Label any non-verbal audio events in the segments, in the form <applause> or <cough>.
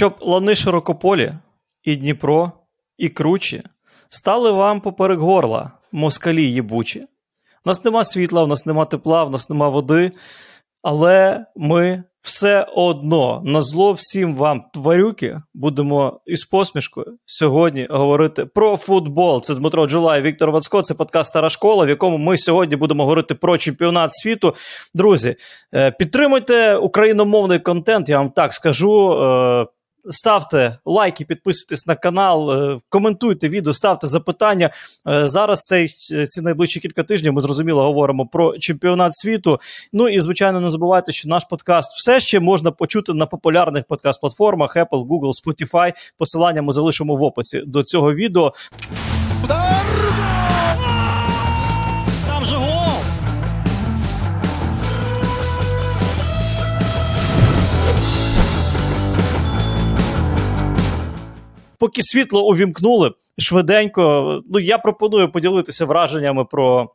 щоб лани широкополі, і Дніпро, і кручі стали вам поперек горла, москалі єбучі. У нас нема світла, у нас нема тепла, у нас нема води, але ми все одно на зло всім вам, тварюки, будемо із посмішкою сьогодні говорити про футбол. Це Дмитро Джулай, Віктор Вацко. Це подкаст Стара школа, в якому ми сьогодні будемо говорити про чемпіонат світу. Друзі, е, підтримуйте україномовний контент, я вам так скажу. Ставте лайки, підписуйтесь на канал, е, коментуйте відео, ставте запитання. Е, зараз цей, ці найближчі кілька тижнів ми зрозуміло говоримо про чемпіонат світу. Ну і звичайно, не забувайте, що наш подкаст все ще можна почути на популярних подкаст-платформах Apple, Google, Spotify. Посилання ми залишимо в описі до цього відео. Поки світло увімкнули швиденько. Ну я пропоную поділитися враженнями про.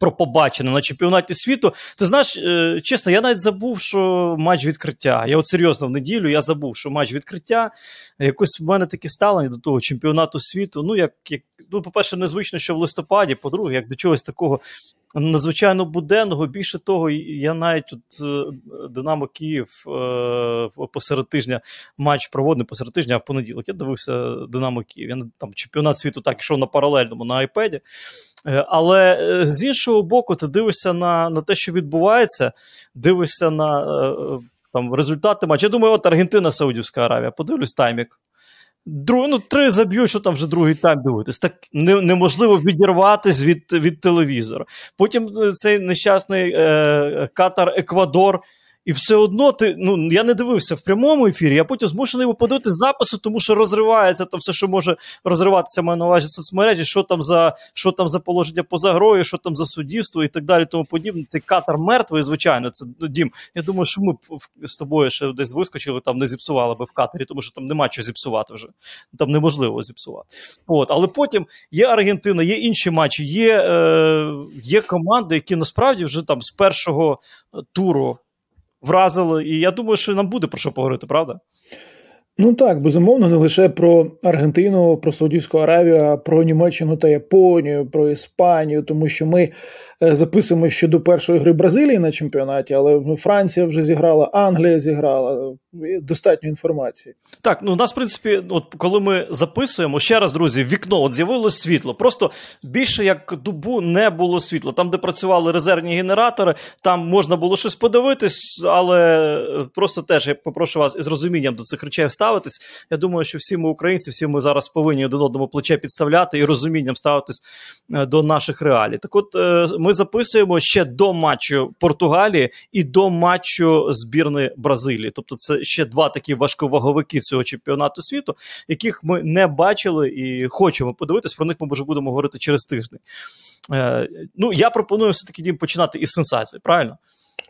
Про побачене на чемпіонаті світу. Ти знаєш, е, чесно, я навіть забув, що матч відкриття. Я от серйозно в неділю я забув, що матч відкриття. Якось в мене таке ставлення до того чемпіонату світу. Ну, як, як ну, по-перше, незвично, що в листопаді, по-друге, як до чогось такого надзвичайно буденного. Більше того, я навіть от е, Динамо Київ е, посеред тижня матч проводив посеред тижня, а в понеділок. Я дивився Динамо Київ. Я там чемпіонат світу так йшов на паралельному на айпеді. Е, але з іншого боку, ти дивишся на на те, що відбувається, дивишся на там результати матчу. Я думаю, от Аргентина, Саудівська Аравія. Подивлюсь таймік. Друг, ну, три заб'ють, що там вже другий тайм дивитись. Так не, неможливо відірватися від від телевізора. Потім цей нещасний е, Катар Еквадор і все одно ти ну я не дивився в прямому ефірі, я потім змушений його подивити запису, тому що розривається там все, що може розриватися, маю на увазі соцмережі, що там за що там за положення поза грою, що там за суддівство і так далі. Тому подібне. Цей катар мертвий, звичайно. Це ну, дім. Я думаю, що ми з тобою ще десь вискочили, там не зіпсували би в катері, тому що там нема чого зіпсувати вже. Там неможливо зіпсувати. От, але потім є Аргентина, є інші матчі, є, е, є команди, які насправді вже там з першого туру вразили. І я думаю, що нам буде про що поговорити, правда? Ну так, безумовно, не лише про Аргентину, про Саудівську Аравію, а про Німеччину та Японію, про Іспанію, тому що ми записуємо ще до першої гри Бразилії на чемпіонаті, але Франція вже зіграла, Англія зіграла. Достатньо інформації. Так, ну у нас, в принципі, от коли ми записуємо, ще раз, друзі, вікно от з'явилось світло. Просто більше як добу не було світла. Там, де працювали резервні генератори, там можна було щось подивитись, але просто теж я попрошу вас із розумінням до цих речей ставитись. Я думаю, що всі ми українці, всі ми зараз повинні один одному плече підставляти і розумінням ставитись е, до наших реалій. Так, от е, ми записуємо ще до матчу Португалії і до матчу збірної Бразилії. Тобто, це ще два такі важковаговики цього чемпіонату світу, яких ми не бачили і хочемо подивитись. Про них ми вже будемо говорити через тиждень. Е, Ну я пропоную все таки дім починати із сенсації, правильно?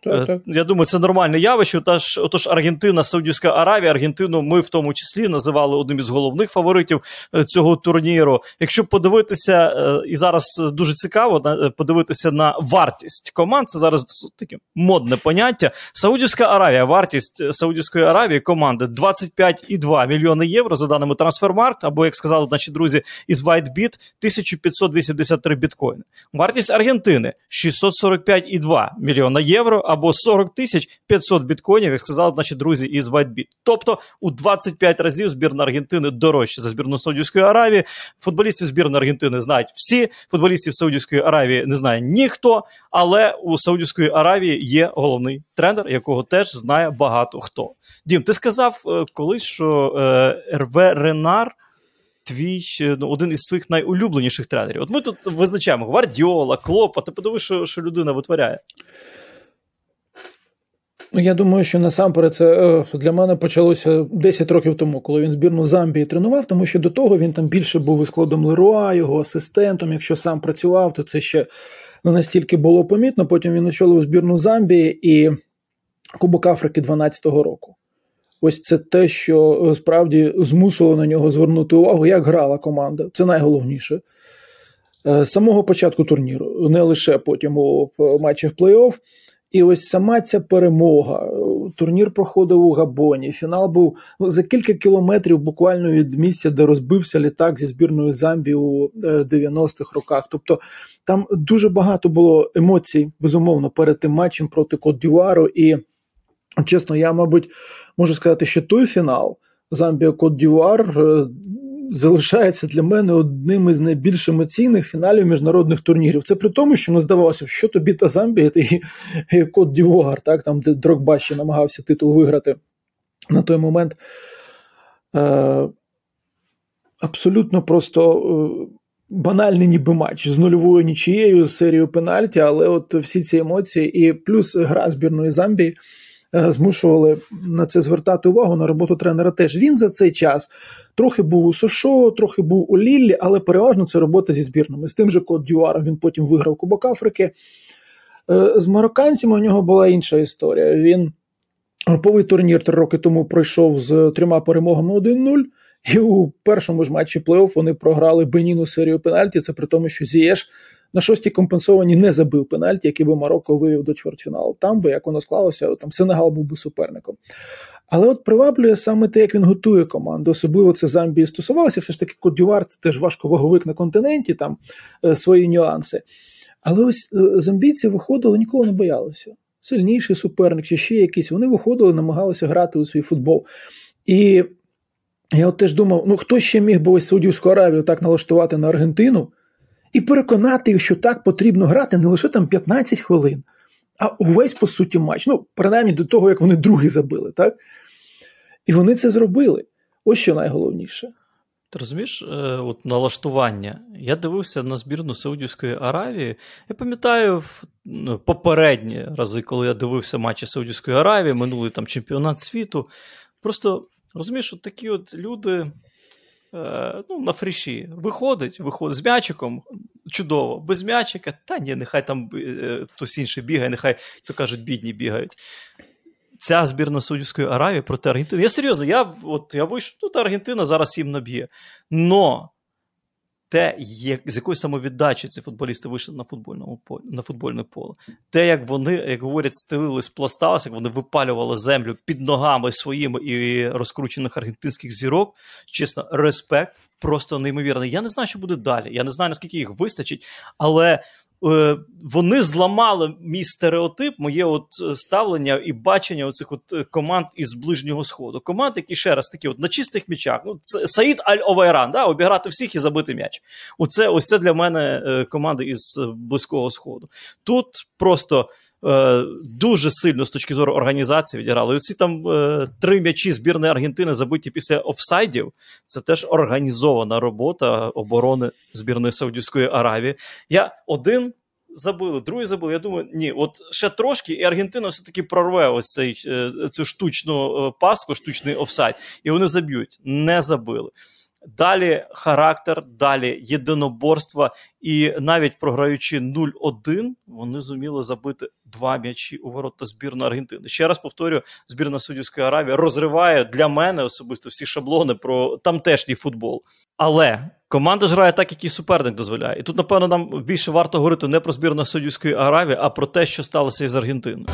Так, е, так. Я думаю, це нормальне явище. Отож, отож, Аргентина, Саудівська Аравія, Аргентину ми в тому числі називали одним із головних фаворитів е, цього турніру. Якщо подивитися, е, і зараз дуже цікаво подивитися на вартість команд, це зараз таке модне поняття. Саудівська Аравія, вартість Саудівської Аравії команди 25,2 мільйони євро за даними Трансфермаркт, або як сказали наші друзі із WhiteBit, 1583 біткоїни. Вартість Аргентини 645,2 мільйона євро або 40 тисяч 500 біткоїнів, як сказали наші друзі із WhiteBit. Тобто у 25 разів збірна Аргентини дорожче за збірну Саудівської Аравії. Футболістів збірної Аргентини знають всі. Футболістів Саудівської Аравії не знає ніхто. Але у Саудівської Аравії є головний тренер, якого теж знає багато хто. Дім, ти сказав е, колись, що е, РВ Ренар. Твій е, ну, один із своїх найулюбленіших тренерів. От ми тут визначаємо Гвардіола, Клоп, а ти подивись, що що людина витворяє. Ну, я думаю, що насамперед це е, для мене почалося 10 років тому, коли він збірну Замбії тренував, тому що до того він там більше був із складом Леруа, його асистентом. Якщо сам працював, то це ще не настільки було помітно. Потім він очолив збірну Замбії і Кубок Африки 12-го року. Ось це те, що е, справді змусило на нього звернути увагу, як грала команда. Це найголовніше. Е, з самого початку турніру, не лише потім у матчах плей-офф. І ось сама ця перемога, турнір проходив у Габоні. Фінал був ну, за кілька кілометрів буквально від місця, де розбився літак зі збірною Замбії у 90-х роках. Тобто там дуже багато було емоцій, безумовно, перед тим матчем проти Кот Дюару. І чесно, я, мабуть, можу сказати, що той фінал Замбія Кот Дюар залишається для мене одним із найбільш емоційних фіналів міжнародних турнірів. Це при тому, що не здавалося, що тобі та Замбія і, і Кот Дівуар, так, там, де Дрогба ще намагався титул виграти на той момент. Е, Абсолютно просто. Е, Банальний ніби матч з нульовою нічією, з серією пенальті, але от всі ці емоції, і плюс гра збірної Замбії змушували на це звертати увагу на роботу тренера. Теж він за цей час Трохи був у Сошо, трохи був у Ліллі, але переважно це робота зі збірними. З тим же Кот Дюаром він потім виграв Кубок Африки. Е, з марокканцями у нього була інша історія. Він груповий турнір три роки тому пройшов з трьома перемогами 1-0. І у першому ж матчі плей-офф вони програли Беніну серію пенальті. Це при тому, що Зієш на шостій компенсовані не забив пенальті, який би Марокко вивів до чвертьфіналу. Там би, як воно склалося, там Сенегал був би суперником. Але от приваблює саме те, як він готує команду. Особливо це Замбії стосувалося. Все ж таки, Кодювар це теж важковаговик на континенті, там е, свої нюанси. Але ось е, замбійці виходили, нікого не боялися. Сильніший суперник чи ще якийсь. Вони виходили, намагалися грати у свій футбол. І я от теж думав: ну хто ще міг би ось Саудівську Аравію так налаштувати на Аргентину і переконати їх, що так потрібно грати не лише там 15 хвилин а увесь, по суті, матч. Ну, принаймні до того, як вони другий забили, так? І вони це зробили. Ось що найголовніше. Ти розумієш, е, от налаштування. Я дивився на збірну Саудівської Аравії. Я пам'ятаю ну, попередні рази, коли я дивився матчі Саудівської Аравії, минулий там чемпіонат світу. Просто розумієш, от такі от люди. Е, ну, на фріші. Виходить, виходить з м'ячиком, чудово, без м'ячика, та ні, нехай там е, хтось інший бігає, нехай, то кажуть, бідні бігають. Ця збірна Саудівської Аравії проти Аргентини. Я серйозно, я от, я вийшов, тут Аргентина зараз їм наб'є. Но те, як, з якої самовіддачі ці футболісти вийшли на футбольному полі, на футбольне поле, те, як вони, як говорять, стелились, пласталися, як вони випалювали землю під ногами своїми і розкручених аргентинських зірок, чесно, респект просто неймовірний. Я не знаю, що буде далі. Я не знаю, наскільки їх вистачить, але вони зламали мій стереотип, моє от е, ставлення і бачення оцих от е, команд із ближнього сходу. Команд, які ще раз такі, от на чистих м'ячах. Ну, це Саїд Аль-Овайран, да, обіграти всіх і забити м'яч. Оце ось це для мене команди із близького сходу. Тут просто. Дуже сильно з точки зору організації відіграли. Оці там е, три м'ячі збірної Аргентини забиті після офсайдів. Це теж організована робота оборони збірної Саудівської Аравії. Я один забили, другий забили. Я думаю, ні, от ще трошки, і Аргентина все-таки прорве ось цей, е, цю штучну е, паску, штучний офсайд, і вони заб'ють. Не забили. Далі характер, далі єдиноборство, і навіть програючи 0-1, вони зуміли забити два м'ячі у ворота збірної Аргентини. Ще раз повторюю, збірна Саудівської Аравії розриває для мене особисто всі шаблони про тамтешній футбол. Але команда ж грає так, як і суперник дозволяє. І тут, напевно, нам більше варто говорити не про збірну Саудівської Аравії, а про те, що сталося із Аргентиною.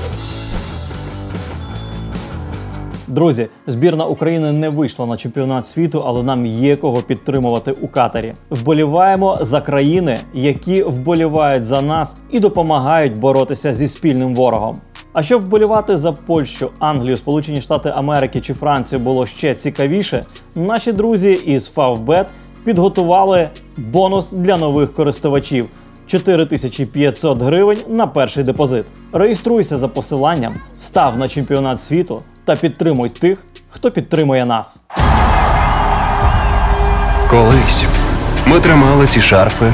Друзі, збірна України не вийшла на чемпіонат світу, але нам є кого підтримувати у катері. Вболіваємо за країни, які вболівають за нас і допомагають боротися зі спільним ворогом. А щоб вболівати за Польщу, Англію, Сполучені Штати Америки чи Францію було ще цікавіше, наші друзі із Favbet підготували бонус для нових користувачів. 4500 гривень на перший депозит. Реєструйся за посиланням, став на чемпіонат світу та підтримуй тих, хто підтримує нас. Колись ми тримали ці шарфи,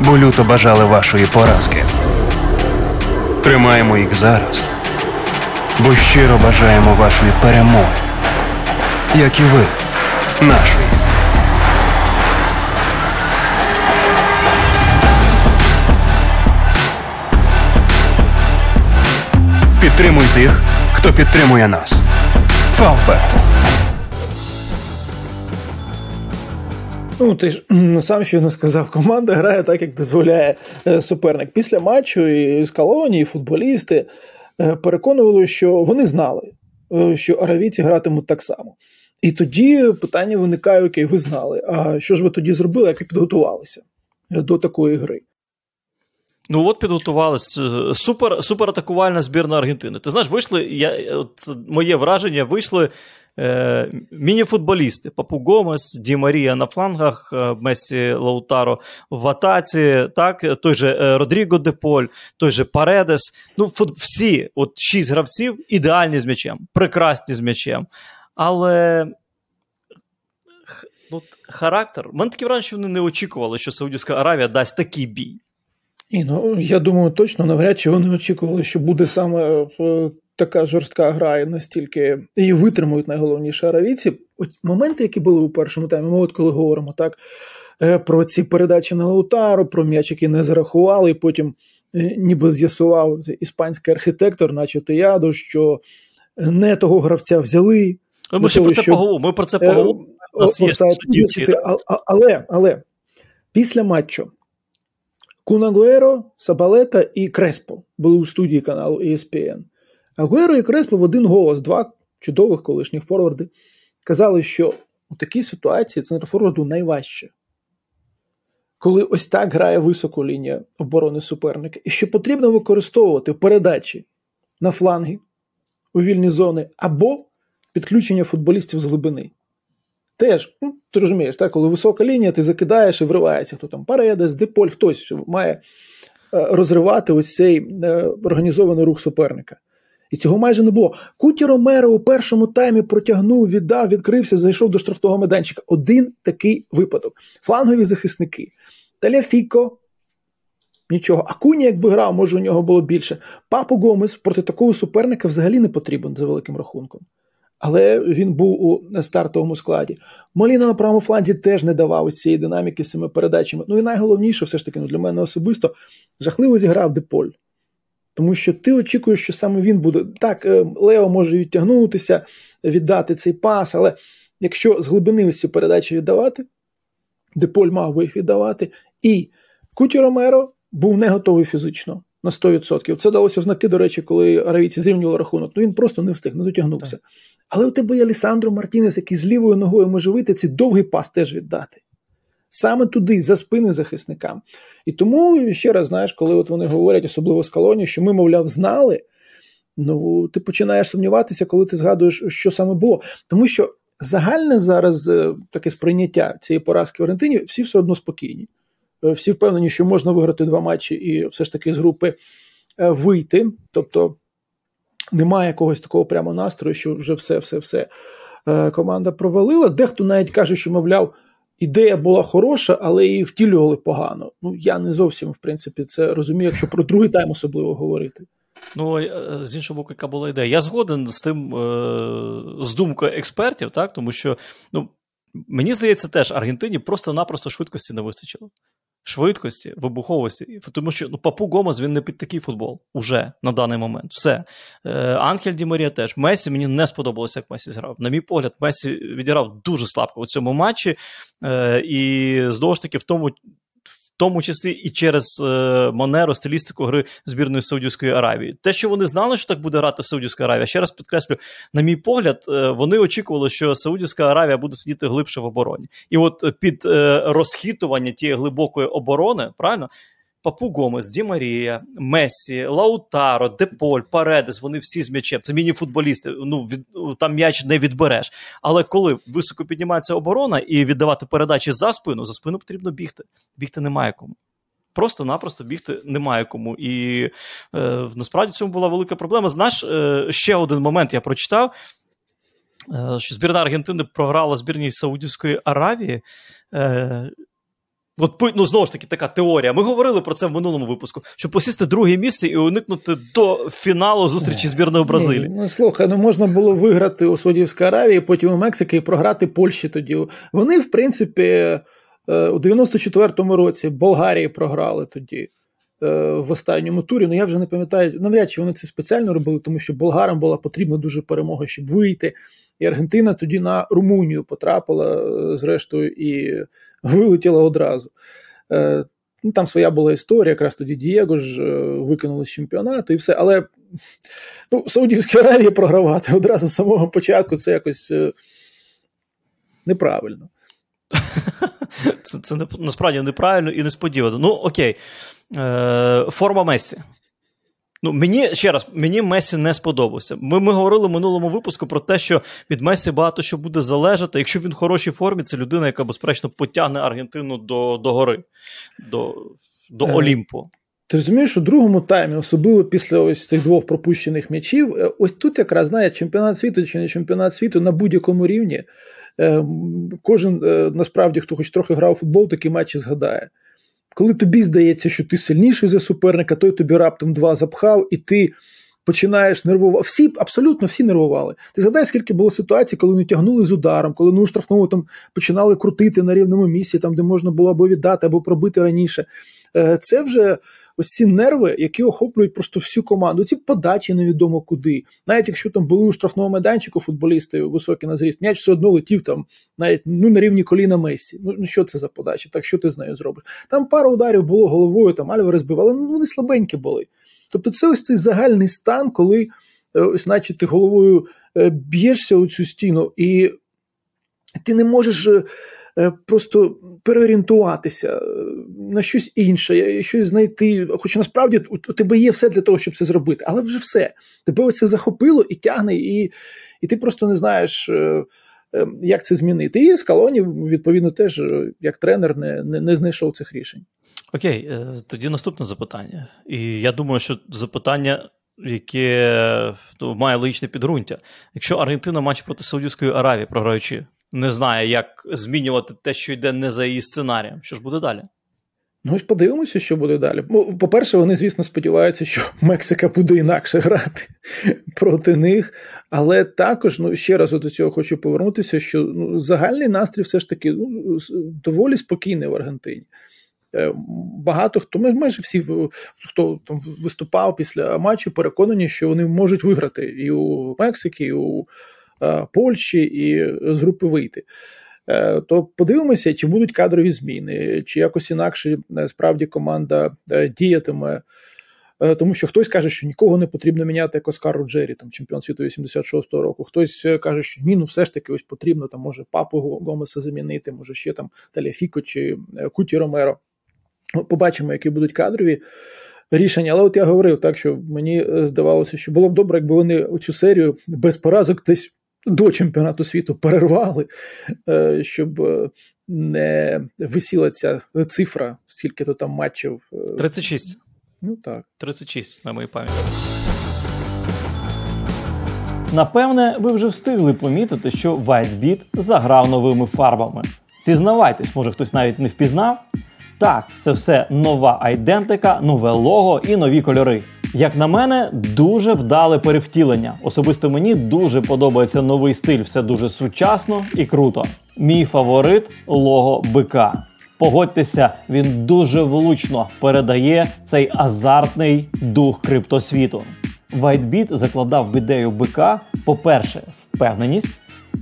бо люто бажали вашої поразки. Тримаємо їх зараз, бо щиро бажаємо вашої перемоги, як і ви, нашої. Підтримуй тих, хто підтримує нас. Фавбет. Ну, ти ж сам щойно сказав, команда грає так, як дозволяє е, суперник. Після матчу і скалоні, і футболісти переконували, що вони знали, що аравійці гратимуть так само. І тоді питання виникає, окей, ви знали. А що ж ви тоді зробили, як ви підготувалися до такої гри? Ну от підготувалися. Супер супер атакувальна збірна Аргентини. Ти знаєш, вийшли, я, от моє враження, вийшли е, міні-футболісти. Папу Гомес, Ді Марія на флангах, е, Месі Лаутаро в атаці, так, той же е, Родріго Де Поль, той же Паредес. Ну, фут, всі от шість гравців ідеальні з м'ячем, прекрасні з м'ячем. Але ну, характер. У мене таке враження, що вони не очікували, що Саудівська Аравія дасть такий бій. І, ну, Я думаю, точно навряд чи вони очікували, що буде саме е, така жорстка гра і настільки її витримують найголовніше аравійці. От моменти, які були у першому таймі, ми от коли говоримо так е, про ці передачі на Лаутару, про м'яч, який не зарахували, і потім е, ніби з'ясував іспанський архітектор, наче Теядо, що не того гравця взяли. Ми ще про це що... поговоримо. Ми про це поговоримо. Але, але після матчу Кунагуеро, Сабалета і Креспо були у студії каналу ESPN. Агуеро і Креспо в один голос, два чудових колишніх форварди, казали, що у такій ситуації центрфорварду найважче. Коли ось так грає високу лінія оборони суперника, і що потрібно використовувати передачі на фланги у вільні зони або підключення футболістів з глибини. Теж, ну, ти розумієш, так, коли висока лінія, ти закидаєш і вривається, хто там Паредес, Деполь, хтось що має е, розривати ось цей е, організований рух суперника. І цього майже не було. Куті Ромеро у першому таймі протягнув, віддав, відкрився, зайшов до штрафного майданчика. Один такий випадок. Флангові захисники. Таляфіко. Нічого. А Куні, якби грав, може у нього було більше. Папу Гомес проти такого суперника взагалі не потрібен за великим рахунком але він був у стартовому складі. Моліна на правому фланзі теж не давав цієї динаміки з цими передачами. Ну і найголовніше, все ж таки, ну, для мене особисто жахливо зіграв Деполь. Тому що ти очікуєш, що саме він буде. Так, е, Лео може відтягнутися, віддати цей пас, але якщо з глибини ці передачі віддавати, Деполь мав би їх віддавати. І Куті Ромеро був не готовий фізично на 100%. Це далося в знаки, до речі, коли аравійці зрівнювали рахунок. Ну він просто не встиг, не дотягнувся. Так. Але у тебе є Лісандро Мартінес, який з лівою ногою може вийти цей довгий пас теж віддати. Саме туди, за спини захисникам. І тому, ще раз, знаєш, коли от вони говорять, особливо з колонії, що ми, мовляв, знали, ну ти починаєш сумніватися, коли ти згадуєш, що саме було. Тому що загальне зараз е, таке сприйняття цієї поразки в Аргентині, всі все одно спокійні. Е, всі впевнені, що можна виграти два матчі і все ж таки з групи е, вийти. Тобто немає якогось такого прямо настрою, що вже все-все-все е, команда провалила. Дехто навіть каже, що, мовляв, ідея була хороша, але її втілювали погано. Ну, я не зовсім, в принципі, це розумію, якщо про другий тайм особливо говорити. Ну, з іншого боку, яка була ідея. Я згоден з тим, з думкою експертів, так, тому що ну, мені здається, теж Аргентині просто-напросто швидкості не вистачило швидкості, вибуховості, тому що ну, Папу Гомес він не під такий футбол уже на даний момент. Все. Е, Анхель Ді Марія теж. Месі мені не сподобалося, як Месі зграв. На мій погляд, Месі відіграв дуже слабко у цьому матчі. Е, І знову ж таки, в тому тому числі і через е, манеру, стилістику гри збірної Саудівської Аравії. Те, що вони знали, що так буде грати Саудівська Аравія, ще раз підкреслю, на мій погляд, е, вони очікували, що Саудівська Аравія буде сидіти глибше в обороні. І от під е, розхитування тієї глибокої оборони, правильно, Папу Гомес, Ді Марія, Мессі, Лаутаро, Деполь, Паредес, вони всі з м'ячем. Це міні-футболісти. Ну від там м'яч не відбереш. Але коли високо піднімається оборона і віддавати передачі за спину, за спину потрібно бігти. Бігти немає кому. Просто-напросто бігти немає кому. І е, насправді цьому була велика проблема. Знаєш, е, ще один момент я прочитав. Е, що збірна Аргентини програла збірній Саудівської Аравії. От ну, знову ж таки така теорія. Ми говорили про це в минулому випуску, щоб посісти друге місце і уникнути до фіналу зустрічі збірної Бразилії. Ну слухай, ну можна було виграти у Саудівській Аравії, потім у Мексики і програти Польщі тоді. Вони, в принципі, е, у 94-му році Болгарії програли тоді. Е, в останньому турі, ну я вже не пам'ятаю, навряд чи вони це спеціально робили, тому що болгарам була потрібна дуже перемога, щоб вийти. І Аргентина тоді на Румунію потрапила, е, зрештою, і вилетіла одразу. Е, Ну, Там своя була історія, якраз тоді Дієго ж е, викинули з чемпіонату і все. Але ну, Саудівській Аравії програвати одразу з самого початку це якось неправильно. <laughs> Це це насправді неправильно і несподівано. Ну, окей. Форма Мессі. Ну, Мені ще раз, мені Месі не сподобався. Ми ми говорили в минулому випуску про те, що від Месі багато що буде залежати. Якщо він в хорошій формі, це людина, яка, безперечно, потягне Аргентину до до гори, до до е, Олімпу. Ти розумієш, у другому таймі, особливо після ось цих двох пропущених м'ячів, е, ось тут якраз знає, чемпіонат світу чи не чемпіонат світу на будь-якому рівні. Е, кожен насправді, хто хоч трохи грав у футбол, такі матчі згадає коли тобі здається, що ти сильніший за суперника, той тобі раптом два запхав, і ти починаєш нервувати. Всі, абсолютно всі нервували. Ти згадай, скільки було ситуацій, коли не тягнули з ударом, коли ну штрафному там починали крутити на рівному місці, там де можна було або віддати, або пробити раніше. Е, це вже ось ці нерви, які охоплюють просто всю команду. Ці подачі невідомо куди. Навіть якщо там були у штрафному майданчику футболісти високі на зріст, м'яч все одно летів там, навіть ну на рівні коліна Месі. Ну, ну що це за подача? Так що ти з нею зробиш? Там пару ударів було головою, там Альварес бив, але ну, вони слабенькі були. Тобто, це ось цей загальний стан, коли е, ось, наче ти головою е, б'єшся у цю стіну, і ти не можеш. Е, Е, просто переорієнтуватися е, на щось інше, щось знайти. Хоча насправді у тебе є все для того, щоб це зробити, але вже все. Тебе це захопило і тягне, і і ти просто не знаєш, е, як це змінити. І Скалоні, відповідно, теж як тренер не, не, не знайшов цих рішень. Окей, тоді наступне запитання. І я думаю, що запитання. Яке ну, має логічне підґрунтя. Якщо Аргентина матч проти Саудівської Аравії, програючи не знає, як змінювати те, що йде не за її сценарієм. Що ж буде далі? Ну, подивимося, що буде далі. Ну, По-перше, вони, звісно, сподіваються, що Мексика буде інакше грати <laughs> проти них. Але також, ну ще раз до цього хочу повернутися, що ну, загальний настрій все ж таки ну, доволі спокійний в Аргентині. Е, багато хто майже всі, хто там виступав після матчу, переконані, що вони можуть виграти і у Мексики, і у Е, Польщі і з групи вийти. Е, то подивимося, чи будуть кадрові зміни, чи якось інакше е, справді команда діятиме. Тому що хтось каже, що нікого не потрібно міняти, як Оскар Роджері, там чемпіон світу 86-го року. Хтось каже, що ні, ну все ж таки ось потрібно там, може, папу Гомеса замінити, може ще там Таляфіко чи Куті Ромеро. Побачимо, які будуть кадрові рішення. Але от я говорив так, що мені здавалося, що було б добре, якби вони цю серію без поразок десь до чемпіонату світу перервали, е, щоб е, не висіла ця цифра, скільки то там матчів. 36. Е, ну так. 36, на моїй пам'яті. Напевне, ви вже встигли помітити, що WhiteBeat заграв новими фарбами. Зізнавайтесь, може хтось навіть не впізнав? Так, це все нова айдентика, нове лого і нові кольори. Як на мене, дуже вдале перевтілення. Особисто мені дуже подобається новий стиль, все дуже сучасно і круто. Мій фаворит лого бика. Погодьтеся, він дуже влучно передає цей азартний дух криптосвіту. WhiteBit закладав в ідею бика, по-перше, впевненість,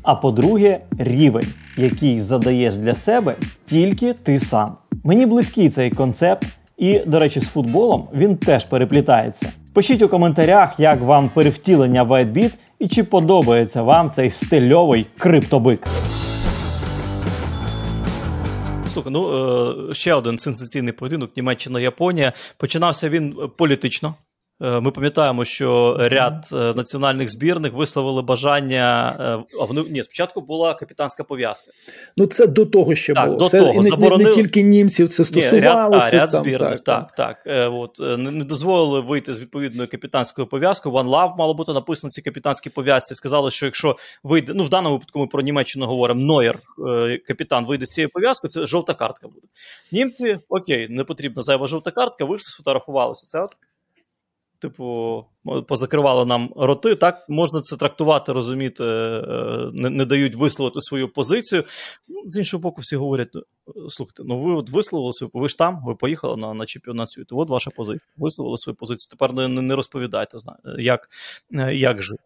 а по-друге, рівень, який задаєш для себе тільки ти сам. Мені близький цей концепт. І, до речі, з футболом він теж переплітається. Пишіть у коментарях, як вам перевтілення WhiteBit і чи подобається вам цей стильовий криптобик. Слухай, ну е, ще один сенсаційний поєдинок Німеччина-Японія. Починався він політично. Е, ми пам'ятаємо, що ряд е, національних збірних висловили бажання. Е, а вони ні, спочатку була капітанська пов'язка. Ну це до того ще так, було. До це того. не, Заборонили... не, тільки німців, це стосувалося. Ні, ряд, а, ряд там, збірних. Так, так. так. От не, не дозволили вийти з відповідною капітанською пов'язкою. One Love мало бути написано ці капітанські пов'язці. Сказали, що якщо вийде, ну в даному випадку ми про Німеччину говоримо. Нойер, капітан, вийде з цією пов'язкою, це жовта картка буде. Німці окей, не потрібна зайва жовта картка. Вийшли, сфотографувалися. Це от типу, позакривали нам роти. Так можна це трактувати, розуміти, е, не не дають висловити свою позицію. Ну, З іншого боку, всі говорять: «Ну, слухайте, ну ви от висловили свою, ви ж там, ви поїхали на на чемпіонат світу. От ваша позиція. Висловили свою позицію. Тепер не не розповідайте, як, е, як жити.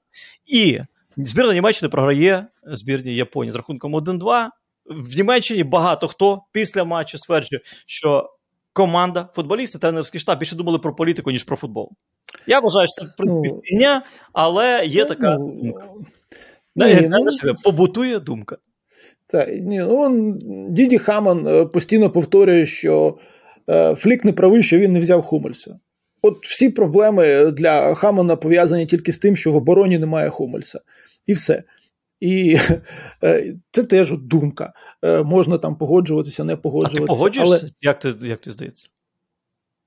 І збірна Німеччини програє збірні Японії з рахунком 1-2. В Німеччині багато хто після матчу стверджує, що команда, футболісти, тренерський штаб більше думали про політику, ніж про футбол. Я вважаю, що це в принципі Ну, фігня, але є така Ну, думка. Не, ну, побутує думка. Та, ні, ну, он, Діді Хаман е, постійно повторює, що е, Флік не правий, що він не взяв Хумельса. От всі проблеми для Хамана пов'язані тільки з тим, що в обороні немає Хумельса. І все. І е, це теж думка. Е, можна там погоджуватися, не А погоджуватися. ти погоджуєшся? Але, Як ти як тобі здається?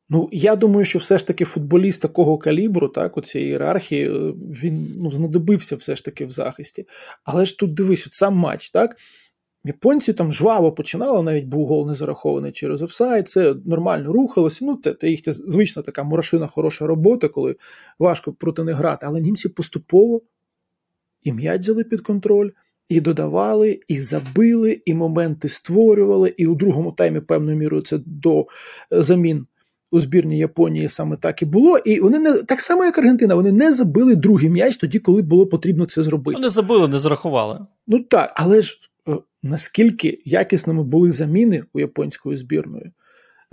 Ну, я думаю, що все ж таки футболіст такого калібру, так, у цієї ієрархії, е, він ну, знадобився все ж таки в захисті. Але ж тут дивись, от сам матч, так? Японці там жваво починали, навіть був гол не зарахований через офсайд, це нормально рухалося. Ну, це, це їхня звична така мурашина, хороша робота, коли важко проти них грати. Але німці поступово і м'яч взяли під контроль, і додавали, і забили, і моменти створювали. І у другому таймі, певною мірою, це до е, замін у збірні Японії саме так і було. І вони не так само, як Аргентина, вони не забили другий м'яч тоді, коли було потрібно це зробити. Ну, не забили, не зарахували. Ну так, але ж е, наскільки якісними були заміни у японської збірної,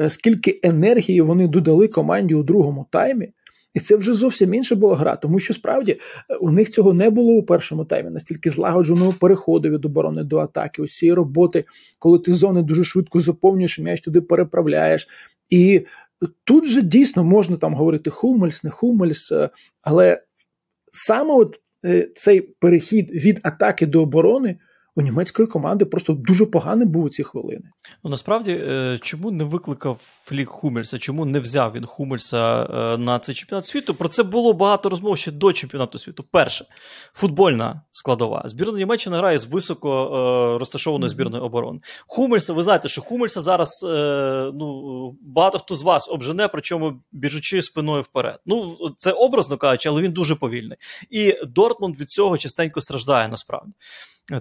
е, скільки енергії вони додали команді у другому таймі, і це вже зовсім інша була гра, тому що справді е, у них цього не було у першому таймі, настільки злагодженого переходу від оборони до атаки, ось цієї роботи, коли ти зони дуже швидко заповнюєш, м'яч туди переправляєш. І тут же дійсно можна там говорити Хумельс, не Хумельс, е, але саме от е, цей перехід від атаки до оборони у німецької команди просто дуже поганий був у ці хвилини. Ну насправді, е, чому не викликав Флік Хумельса? Чому не взяв він Хумельса е, на цей чемпіонат світу? Про це було багато розмов ще до чемпіонату світу. Перше, футбольна складова. Збірна Німеччини грає з високо е, розташованою збірною оборони. Хумельса, ви знаєте, що Хумельса зараз ну, багато хто з вас обжене, причому біжучи спиною вперед. Ну, це образно кажучи, але він дуже повільний. І Дортмунд від цього частенько страждає насправді.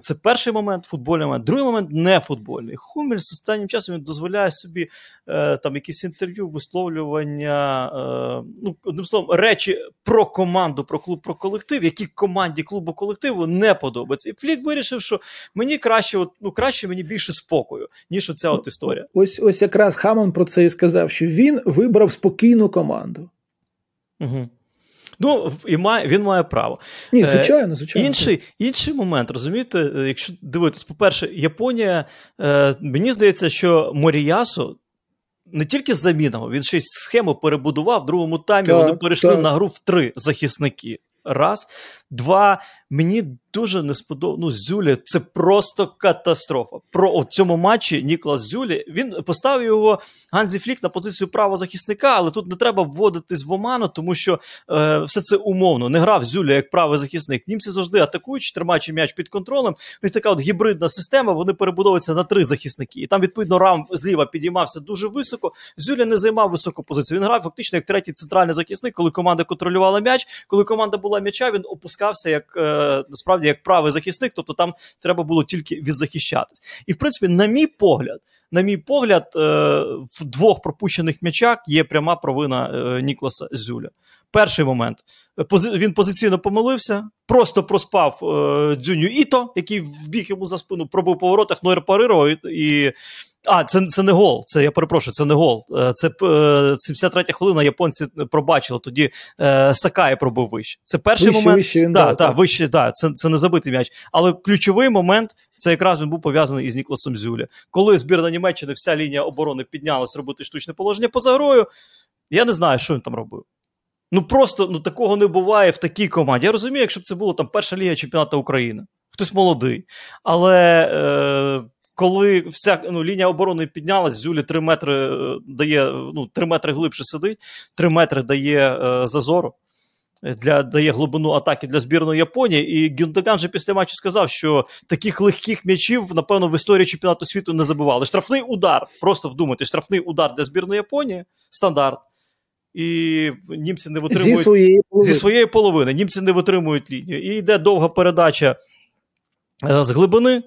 Це перший момент, футбольний момент. Другий момент не футбольний. Хумельс останнім часом він дозволяє собі е, там якісь інтерв'ю, висловлювання, е, ну, одним словом, речі про команду, про клуб, про колектив, які команді клубу колективу не подобаються. І Флік вирішив, що мені краще, от, ну краще мені більше спокою, ніж оця от історія. Ось ось якраз Хаман про це і сказав, що він вибрав спокійну команду. Угу. Ну, і має, він має право. Ні, звичайно, звичайно. Інший інший момент, розумієте, якщо дивитись, по-перше, Японія, е, мені здається, що Моріясу не тільки замінами, він ще й схему перебудував в другому таймі. Так, вони перейшли так. на гру в три захисники. Раз. Два. Мені дуже не сподобалося. Ну, Зюлі це просто катастрофа. Про у цьому матчі Ніклас Зюлі він поставив його Ганзі Флік на позицію правозахисника, але тут не треба вводитись в оману, тому що е, все це умовно. Не грав Зюля як правий захисник. Німці завжди атакують, тримаючи м'яч під контролем. Ось така от гібридна система. Вони перебудовуються на три захисники. І там, відповідно, рам зліва підіймався дуже високо. Зюля не займав високу позицію. Він грав фактично як третій центральний захисник, коли команда контролювала м'яч. Коли команда була м'яча, він опускався як е, насправді як правий захисник, тобто там треба було тільки відзахищатись. І в принципі, на мій погляд, на мій погляд, е, в двох пропущених м'ячах є пряма провина е, Нікласа Зюля. Перший момент він позиційно помилився, просто проспав е, Дзюню Іто, який вбіг йому за спину, пробив по воротах, Нойер парирував і. і а, це, це не гол. Це я перепрошую, це не гол. Е, Це е, 73 хвилина. Японці пробачили. Тоді е, Сакай пробив вище. Це перший Вище, момент. вище він да, дав, та, так. вище, да, це, це не забитий м'яч. Але ключовий момент це якраз він був пов'язаний із Нікласом Зюлі. Коли збірна Німеччини, вся лінія оборони піднялась робити штучне положення поза грою. Я не знаю, що він там робив. Ну просто ну такого не буває в такій команді. Я розумію, якщо б це було там перша ліга чемпіонату України, хтось молодий. Але е, коли вся ну, лінія оборони піднялась, Зюлі 3 метри е, дає, ну, 3 метри глибше сидить, 3 метри дає е, зазору. е, Для дає глибину атаки для збірної Японії, і Гюндаган же після матчу сказав, що таких легких м'ячів, напевно, в історії чемпіонату світу не забивали. Штрафний удар, просто вдумайтесь, штрафний удар для збірної Японії стандарт. І німці не Зі витримують своєї половини. зі своєї половини. Німці не витримують лінію. І йде довга передача е, з глибини.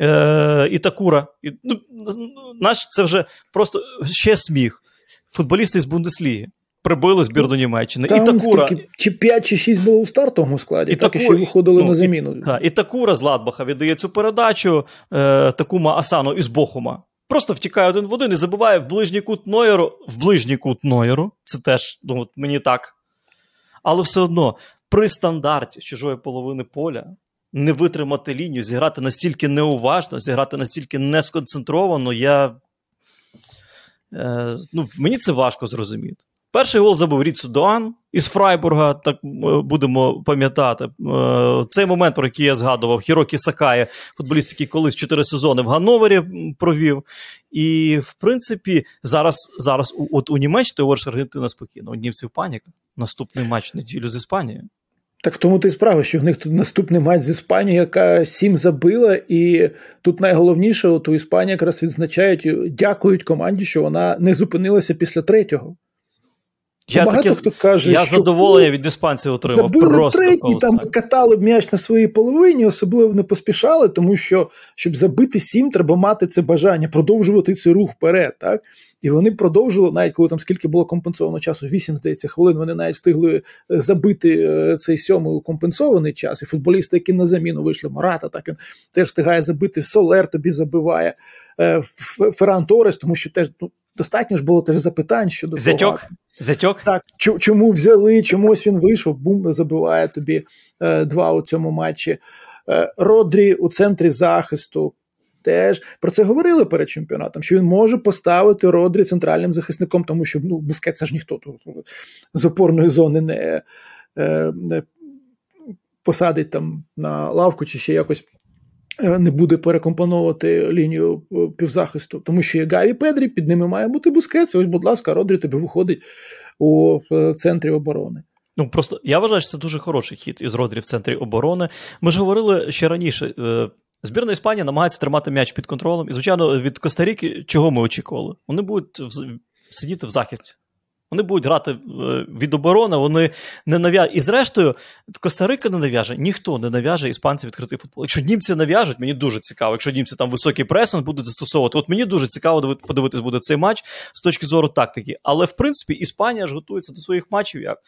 Е, Ітакура. І, ну, наш, це вже просто ще сміх. Футболісти з Бундесліги прибили збірну Німеччини. Там Ітакура. скільки, чи 5 чи 6 було у стартовому складі, І так і ще виходили ну, на і- заміну. Та, і Такура з Ладбаха віддає цю передачу е, Такума Асано із Бохума. Просто втікає один в один і забиває в ближній кут Нойеру, в ближній кут Нойеру. Це теж ну, от мені так. Але все одно при стандарті з чужої половини поля не витримати лінію, зіграти настільки неуважно, зіграти настільки несконцентровано, я. Е, ну, Мені це важко зрозуміти. Перший гол забив Ріцу Доан із Фрайбурга, так е, будемо пам'ятати. Е, цей момент, про який я згадував, Хірокі Сакає, футболіст, який колись 4 сезони в Ганновері провів. І, в принципі, зараз зараз от у Німеччині ти говориш Аргентина спокійно. У німців паніка. Наступний матч неділю з Іспанією. Так в тому то й справа, що в них тут наступний матч з Іспанією, яка сім забила, і тут найголовніше, от у Іспанії якраз відзначають, дякують команді, що вона не зупинилася після третього. Я таке, хто каже, я що задоволення від іспанців отримав. Просто третій, там катали м'яч на своїй половині, особливо не поспішали, тому що щоб забити сім, треба мати це бажання, продовжувати цей рух вперед. так? І вони продовжували, навіть коли там скільки було компенсовано часу, вісім здається, хвилин, вони навіть встигли е, забити е, цей сьомий компенсований час. І футболісти, які на заміну вийшли, Марата, так він теж встигає забити, Солер тобі забиває е, Ферран Торес, тому що теж ну, достатньо ж було теж запитань щодо Зятьок? Того, Зятьок? Так, чому взяли, чомусь він вийшов, бум забиває тобі е, два у цьому матчі. Е, Родрі у центрі захисту. Теж про це говорили перед чемпіонатом, що він може поставити Родрі центральним захисником, тому що ну, Бускет це ж ніхто тут з опорної зони не, е, не посадить там на лавку чи ще якось не буде перекомпоновувати лінію е, півзахисту, тому що є Гаві Педрі, під ними має бути Бускетс. Ось, будь ласка, Родрі тобі виходить у е, центрі оборони. Ну просто я вважаю, що це дуже хороший хід із Родрі в центрі оборони. Ми ж говорили ще раніше. Збірна Іспанія намагається тримати м'яч під контролем. І, звичайно, від Коста-Ріки чого ми очікували? Вони будуть сидіти в захисті. Вони будуть грати е, від оборони, вони не нав'яжуть. І зрештою, Коста-Рика не нав'яже, ніхто не нав'яже іспанців відкритий футбол. Якщо німці нав'яжуть, мені дуже цікаво. Якщо німці там високий пресинг будуть застосовувати, от мені дуже цікаво подивитись буде цей матч з точки зору тактики. Але в принципі Іспанія ж готується до своїх матчів як.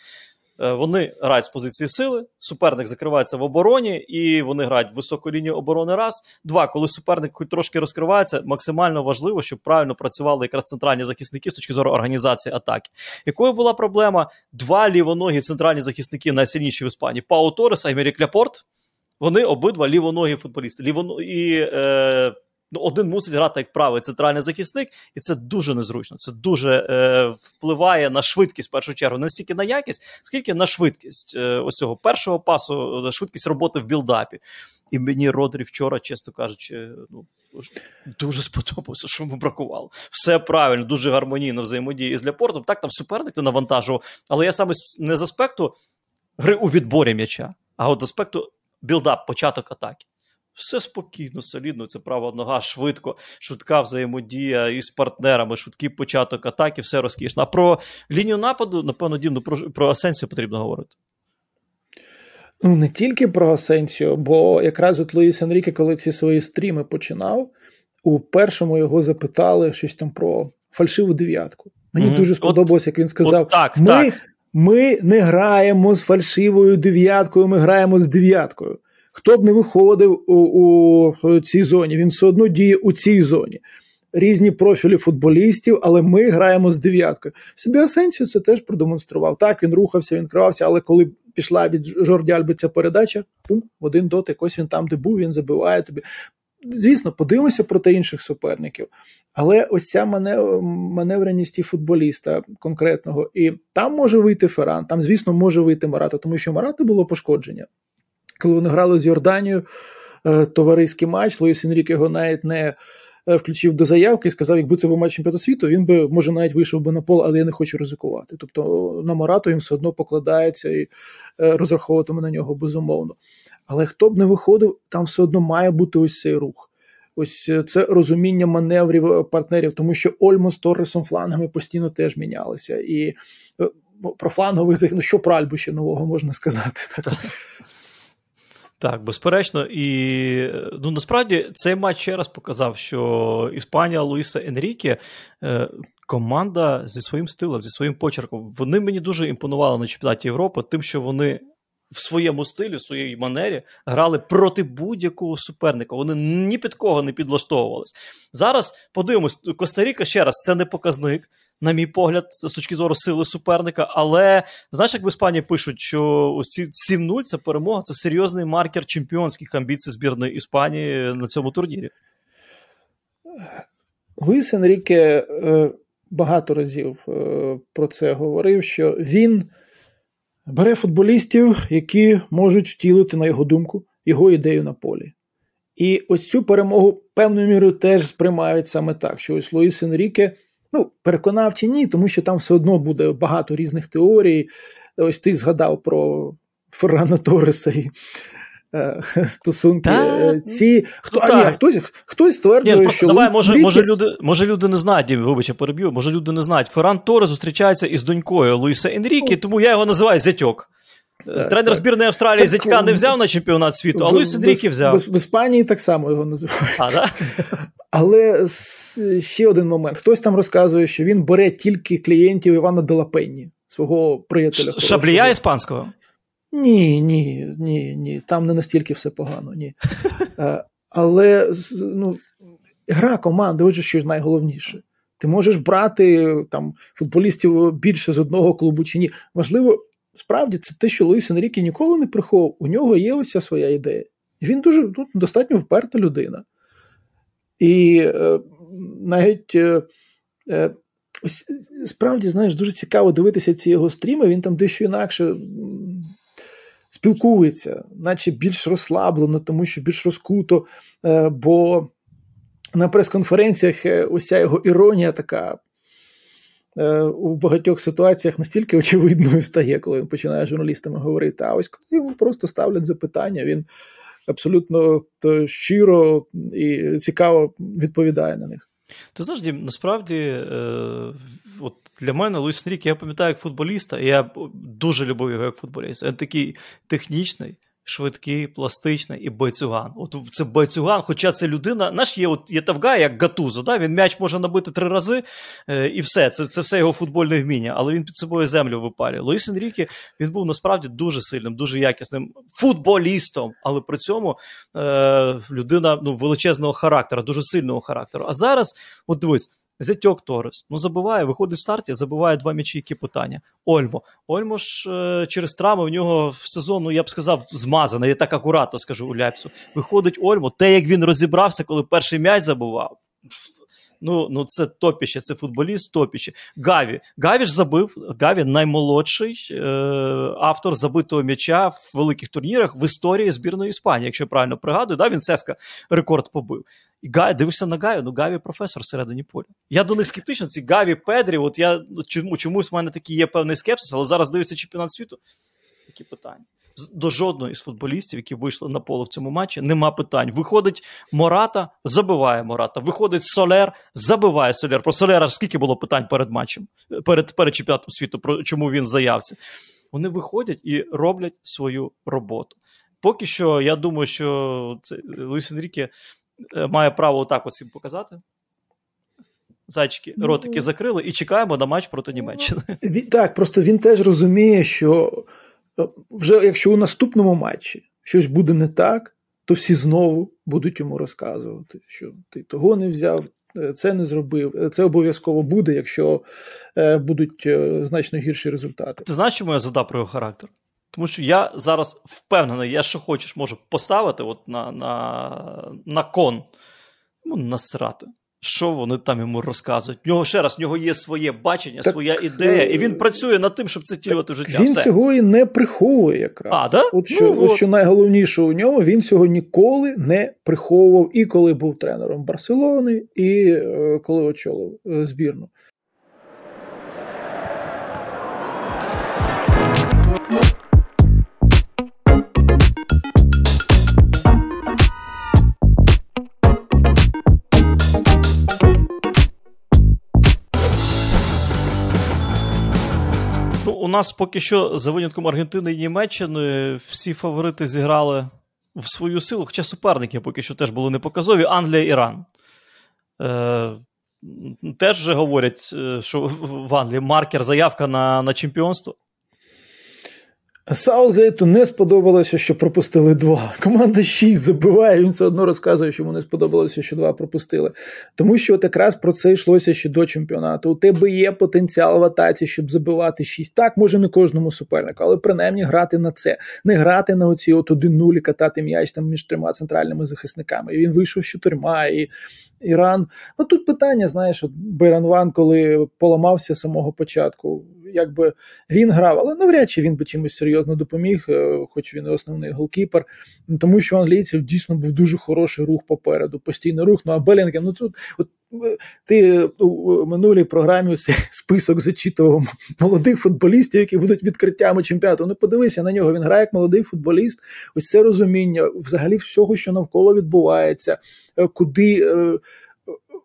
Е, вони грають з позиції сили, суперник закривається в обороні, і вони грають в високу лінію оборони. Раз. Два, коли суперник хоч трошки розкривається, максимально важливо, щоб правильно працювали якраз центральні захисники з точки зору організації атаки. Якою була проблема? Два лівоногі центральні захисники найсильніші в Іспанії Пау Торес, Аймерік Ляпорт. Вони обидва лівоногі футболісти. Лівоно... І е, Ну, один мусить грати як правий центральний захисник, і це дуже незручно. Це дуже е, впливає на швидкість в першу чергу, не стільки на якість, скільки на швидкість е, ось цього першого пасу, е, швидкість роботи в build-up і. І мені Родрі вчора, чесно кажучи, ну дуже сподобався, що йому бракувало. Все правильно, дуже гармонійно взаємодії з Ляпортом. Так там суперник не навантажував. Але я саме не з аспекту гри у відборі м'яча, а от аспекту build-up, початок атаки. Все спокійно, солідно, це права нога, швидко, швидка взаємодія із партнерами, швидкий початок атаки, все розкішно. А про лінію нападу, напевно, дивно про, про Асенсіо потрібно говорити. Ну, не тільки про Асенсіо, бо якраз от Луїс Енріке, коли ці свої стріми починав, у першому його запитали щось там про фальшиву дев'ятку. Мені mm-hmm. дуже сподобалось, як він сказав: от так, ми, так. ми не граємо з фальшивою дев'яткою, ми граємо з дев'яткою. Хто б не виходив у, у цій зоні, він все одно діє у цій зоні. Різні профілі футболістів, але ми граємо з дев'яткою. Собі Асенсіо це теж продемонстрував. Так, він рухався, він кривався, але коли пішла від Жорді Альби ця передача, пум, один дотик, ось він там, де був, він забиває тобі. Звісно, подивимося проти інших суперників. Але ось ця маневреність і футболіста конкретного, і там може вийти Ферран, там, звісно, може вийти Марата, тому що Марата було пошкодження коли вони грали з Йорданією е, товариський матч, Луїс Енрік його навіть не е, включив до заявки і сказав, якби це був матч чемпіонату світу, він би може навіть вийшов би на поле, але я не хочу ризикувати. Тобто на Марату їм все одно покладається і е, розраховуватиме на нього безумовно. Але хто б не виходив, там все одно має бути ось цей рух. Ось це розуміння маневрів партнерів, тому що Ольмо з Торресом флангами постійно теж мінялися. І про флангових ну що про Альбу ще нового можна сказати. Так. Так, безперечно, і ну насправді цей матч ще раз показав, що Іспанія Луїса Енріке е, команда зі своїм стилем, зі своїм почерком. Вони мені дуже імпонували на чемпіонаті Європи, тим, що вони в своєму стилі, в своїй манері грали проти будь-якого суперника. Вони ні під кого не підлаштовувались. Зараз подивимось, Коста-Ріка ще раз, це не показник, на мій погляд, з точки зору сили суперника. Але знаєш, як в Іспанії пишуть, що ось ці 7-0 це перемога, це серйозний маркер чемпіонських амбіцій збірної Іспанії на цьому турнірі. Луїс Енріке е, багато разів е, про це говорив, що він бере футболістів, які можуть втілити, на його думку, його ідею на полі. І ось цю перемогу певною мірою теж сприймають саме так, що ось Луїс Енріке ну, переконав чи ні, тому що там все одно буде багато різних теорій. Ось ти згадав про Феррана Торреса і Е, стосунки. Та, е, ці хто ну, а, ні, хтось хтось стверджує, ні, що давай, може, може люди, може люди не знають, вибач, я переб'ю, може люди не знають. Ферран Торрес зустрічається із донькою Луїса Енріке, ну. тому я його називаю зятьок. Так, Тренер так. збірної Австралії зятька не взяв на чемпіонат світу, а Луїс Енріке взяв. В, в, в Іспанії так само його називають. А, да? <laughs> Але ще один момент. Хтось там розказує, що він бере тільки клієнтів Івана Делапенні, свого приятеля. Шаблія іспанського. Ні, ні, ні, ні. Там не настільки все погано, ні. <laughs> Е, але ну, гра команди, отже, що ж найголовніше. Ти можеш брати там футболістів більше з одного клубу чи ні. Важливо, справді, це те, що Луїс Енрікі ніколи не приховував. У нього є ось своя ідея. Він дуже ну, достатньо вперта людина. І е, навіть е, е, ось справді, знаєш, дуже цікаво дивитися ці його стріми. Він там дещо інакше спілкується, наче більш розслаблено, тому що більш розкуто. Е, бо на прес-конференціях е, уся його іронія така. Е, у багатьох ситуаціях настільки очевидною стає, коли він починає з журналістами говорити. А ось коли йому просто ставлять запитання, він абсолютно щиро і цікаво відповідає на них. Ти знаєш, Дім, насправді, е, от для мене Луїс Енріке, я пам'ятаю як футболіста, і я дуже любив його як футболіста. Він такий технічний, швидкий, пластичний і бойцюган. От це бойцюган, хоча це людина, наш є от є тафгай, як Гаттузо. Да? Він м'яч може набити три рази, е, і все. Це це все його футбольне вміння, але він під собою землю випалює. Луїс Енріке, він був насправді дуже сильним, дуже якісним футболістом, але при цьому е, людина ну, величезного характеру, дуже сильного характеру. А зараз, от дивись. Зятьок Торес. Ну, забиває, виходить в старті, забиває два м'ячі, які питання. Ольмо. Ольмо ж е, через травми в нього в сезон, ну я б сказав, змазаний. Я так акуратно скажу у Ляпсу. Виходить Ольмо. Те, як він розібрався, коли перший м'яч забував. Ну ну це топіще, це футболіст топіще. Гаві. Гаві ж забив. Гаві наймолодший е, автор забитого м'яча в великих турнірах в історії збірної Іспанії, якщо я правильно пригадую. Да, Він Цеска рекорд побив. І Гаві, дивишся на Гаві, ну Гаві професор всередині поля. Я до них скептично, ці Гаві Педрі. От я ну, чому, чомусь в мене такий є певний скепсис, але зараз дивишся чемпіонат світу. Які питання до жодного із футболістів, які вийшли на поле в цьому матчі, нема питань. Виходить Мората, забиває Мората. Виходить Солер, забиває Солер. Про Солера скільки було питань перед матчем, перед перед чемпіонатом світу, про чому він в заявці. Вони виходять і роблять свою роботу. Поки що, я думаю, що це Луїс Енріке е, має право отак ось їм показати. Зайчики, ну, ротики закрили і чекаємо на матч проти Німеччини. Так, просто він теж розуміє, що вже якщо у наступному матчі щось буде не так, то всі знову будуть йому розказувати, що ти того не взяв, е, це не зробив. Е, це обов'язково буде, якщо е, будуть значно гірші результати. Ти знаєш, чому я задав про його характер? Тому що я зараз впевнений, я що хочеш можу поставити от на на, на кон, ну, насрати що вони там йому розказують. В нього ще раз в нього є своє бачення, так, своя ідея, і він працює над тим, щоб це тілювати в життя. Він Все. цього і не приховує якраз. А, да? От що ну, от. що найголовніше у ньому, він цього ніколи не приховував, і коли був тренером Барселони, і е, коли очолив е, збірну. У нас поки що за винятком Аргентини і Німеччини всі фаворити зіграли в свою силу, хоча суперники поки що теж були непоказові. Англія Іран. Е, Теж вже говорять, е, що в Англії маркер заявка на на чемпіонство. Саутгейту не сподобалося, що пропустили два. Команда 6 забиває, він все одно розказує, що йому не сподобалося, що два пропустили. Тому що от якраз про це йшлося ще до чемпіонату. У тебе є потенціал в атаці, щоб забивати 6. Так, може не кожному супернику, але принаймні грати на це. Не грати на оці от 1-0 і катати м'яч там між трьома центральними захисниками. І він вийшов з чотирма. і Іран. Ну тут питання, знаєш, от Ван, коли поламався з самого початку, якби він грав, але навряд чи він би чимось серйозно допоміг, е, хоч він і основний голкіпер, тому що у англійців дійсно був дуже хороший рух попереду, постійний рух. Ну а Белінгем, ну тут от е, ти у минулій програмі <laughs> список зачитував молодих футболістів, які будуть відкриттями чемпіонату. Ну подивися на нього. Він грає як молодий футболіст. Ось це розуміння взагалі всього, що навколо відбувається, е, куди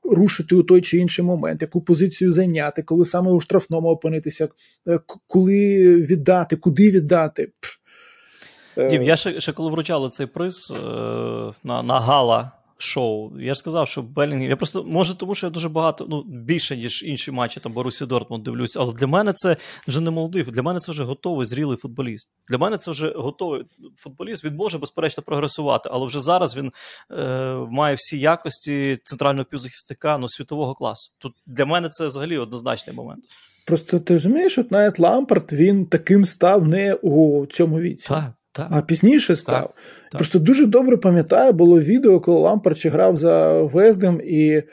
рушити у той чи інший момент, яку позицію зайняти, коли саме у штрафному опинитися, е, коли віддати, куди віддати. Дім, я ще ще коли вручали цей приз е, на на гала шоу. Я ж сказав, що Белінгем. Я просто може, тому що я дуже багато, ну більше ніж інші матчі там Борусі Дортмунд дивлюся. Але для мене це вже не молодий. Для мене це вже готовий зрілий футболіст. Для мене це вже готовий футболіст. Він може безперечно прогресувати, але вже зараз він е, має всі якості центрального півзахисника ну, світового класу. Тут для мене це взагалі однозначний момент. Просто ти розумієш, от навіть Лампард він таким став не у цьому віці. Так. Так. А пізніше став. Так, Просто дуже добре пам'ятаю, було відео, коли Лампарч грав за Вездем, і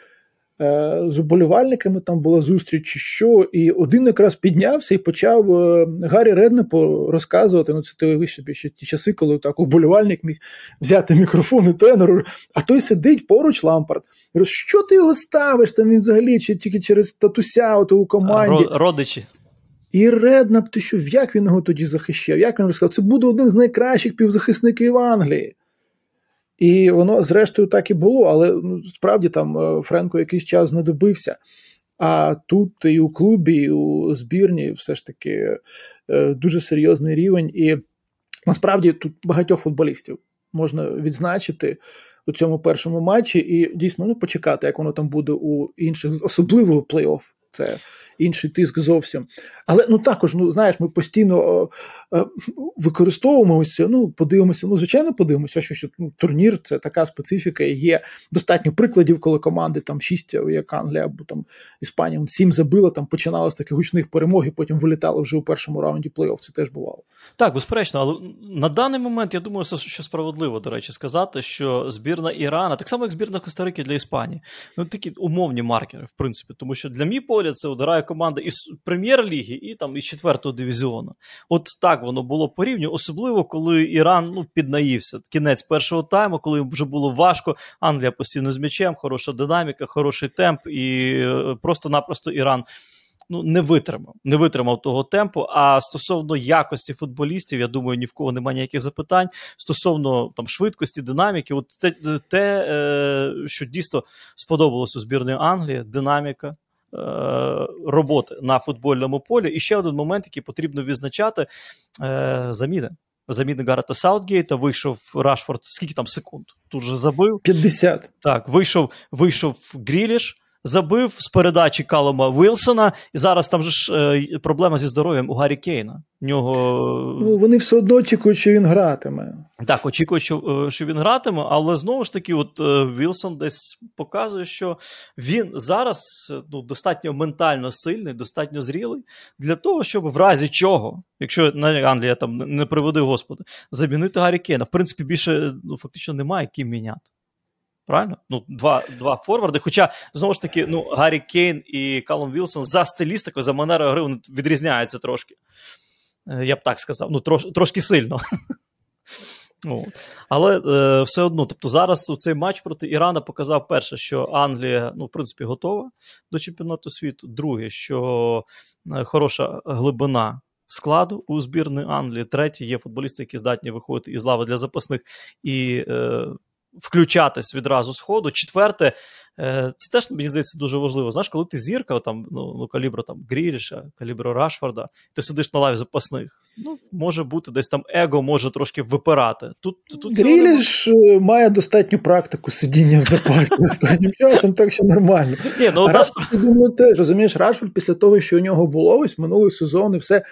е, з уболівальниками там була зустріч, чи що, і один якраз піднявся і почав е, Гаррі Реднепу розказувати. Ну, це ти вище ще ті часи, коли так уболівальник міг взяти мікрофон і тенору, а той сидить поруч Лампард. І що ти його ставиш там він взагалі, чи тільки через татуся ото у команді? Родичі. І Реднап, ти що, як він його тоді захищав? Як він розказав? Це буде один з найкращих півзахисників Англії. І воно, зрештою, так і було, але ну, справді там е, Френко якийсь час знадобився. А тут і у клубі, і у збірні все ж таки е, дуже серйозний рівень. І насправді тут багатьох футболістів можна відзначити у цьому першому матчі, і дійсно ну, почекати, як воно там буде у інших, особливо плей-офф. Це інший тиск зовсім. Але ну також, ну знаєш, ми постійно е, використовуємо ось це. Ну, подивимося. Ну, звичайно, подивимося, що, ну, турнір це така специфіка. і Є достатньо прикладів, коли команди там шість, як Англія або там Іспанія, сім забила, там починали з таких гучних перемог, і потім вилітали вже у першому раунді плей-офф. Це теж бувало. Так, безперечно, але на даний момент я думаю, що справедливо, до речі, сказати, що збірна Ірана, так само як збірна Коста-Рики для Іспанії, ну такі умовні маркери, в принципі, тому що для мій погляд це грає команда із прем'єр-ліги і там із четвертого дивізіону. От так воно було порівню, особливо коли Іран ну, піднаївся. Кінець першого тайму, коли вже було важко. Англія постійно з м'ячем, хороша динаміка, хороший темп, і е, просто-напросто Іран. Ну, не витримав, не витримав того темпу. А стосовно якості футболістів, я думаю, ні в кого немає ніяких запитань. Стосовно там швидкості, динаміки, от те, те е, що дійсно сподобалось у збірної Англії, динаміка, роботи на футбольному полі. І ще один момент, який потрібно відзначати: е, заміни. Заміни Гарета Саутгейта, вийшов Рашфорд, скільки там секунд? Тут же забив. 50. Так, вийшов вийшов Гріліш, забив з передачі Калома Вілсона, і зараз там же ж е, проблема зі здоров'ям у Гаррі Кейна. У нього... Ну, Вони все одно очікують, що він гратиме. Так, очікують, що е, що він гратиме, але знову ж таки, от е, Вілсон десь показує, що він зараз ну, достатньо ментально сильний, достатньо зрілий для того, щоб в разі чого, якщо на Англія там не приведи Господи, замінити Гаррі Кейна. В принципі, більше ну, фактично немає ким міняти. Правильно? Ну, Два два форварди. Хоча, знову ж таки, ну, Гаррі Кейн і Калум Вілсон за стилістикою, за манерою гри вони відрізняються трошки. Е, я б так сказав, ну, трош, трошки сильно. <laughs> Ну, Але е, все одно, тобто зараз у цей матч проти Ірана показав перше, що Англія, ну, в принципі, готова до чемпіонату світу. Друге, що е, хороша глибина складу у збірної Англії. Третє, є футболісти, які здатні виходити із лави для запасних і е, включатись відразу з ходу. Четверте, е, це теж мені здається дуже важливо. Знаєш, коли ти зірка, там, ну, ну калібру там Гріліша, калібру Рашфорда, ти сидиш на лаві запасних. Ну, може бути, десь там его може трошки випирати. Тут, тут Гріліш не... має достатню практику сидіння в запасі <laughs> останнім часом, так що нормально. Ні, ну, Рашфорд, я думаю, теж розумієш, Рашфорд після того, що у нього було ось минулий сезон, і все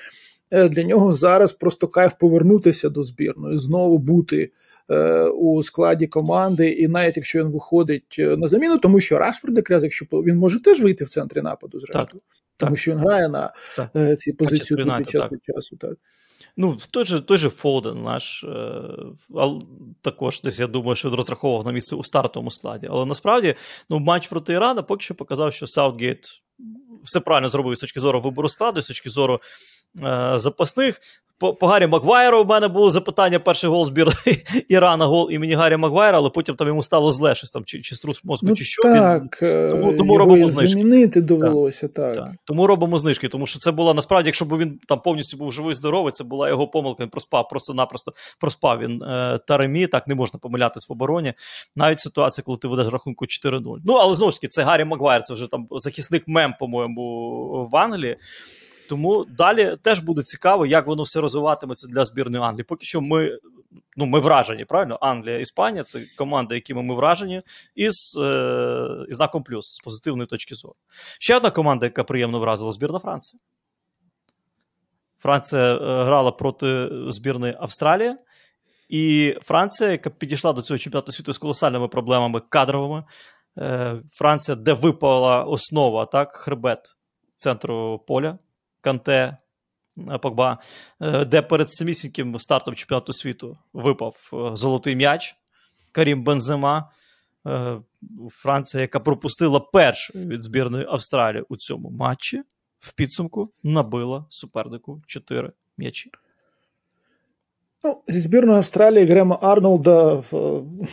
для нього зараз просто кайф повернутися до збірної, знову бути е, у складі команди, і навіть якщо він виходить на заміну, тому що Рашфорд якраз, якщо він може теж вийти в центрі нападу, зрештою, тому так. що він грає на так. цій позиції часу від часу. Так. Ну, той же той же Фоден наш е, також десь я думаю, що він розраховував на місце у стартовому складі. Але насправді ну, матч проти Ірана поки що показав, що Саутгейт все правильно зробив з точки зору вибору складу, з точки зору е, запасних. По, по Гаррі Маквайру в мене було запитання: перший гол збірної <laughs> Ірана, гол імені Гаррі Маквайра, але потім там йому стало зле щось там, чи чи струс мозку, ну, чи що. Так, Він, е, тому тому робимо знижки. Замінити довелося, так. так. так. Тому робимо знижки, тому що це була насправді, якщо б він там повністю був живий, здоровий, це була його помилка. Він проспав, просто-напросто проспав він е, Таремі, так не можна помилятись в обороні. Навіть ситуація, коли ти ведеш рахунку 4-0. Ну, але знову ж таки, це Гаррі Маквайр, це вже там захисник мем, по-моєму, в Англії. Тому далі теж буде цікаво, як воно все розвиватиметься для збірної Англії. Поки що ми ну, ми вражені, правильно? Англія, Іспанія це команди, якими ми вражені, із е, із знаком плюс, з позитивної точки зору. Ще одна команда, яка приємно вразила збірна Франції. Франція е, грала проти збірної Австралії. І Франція, яка підійшла до цього чемпіонату світу з колосальними проблемами кадровими. Е, Франція, де випала основа, так, хребет центру поля. Канте е, Погба, е, де перед самісіньким стартом чемпіонату світу випав е, золотий м'яч Карім Бензема. Франція, яка пропустила першою від збірної Австралії у цьому матчі, в підсумку набила супернику 4 м'ячі. Ну, Зі збірної Австралії Грема Арнолда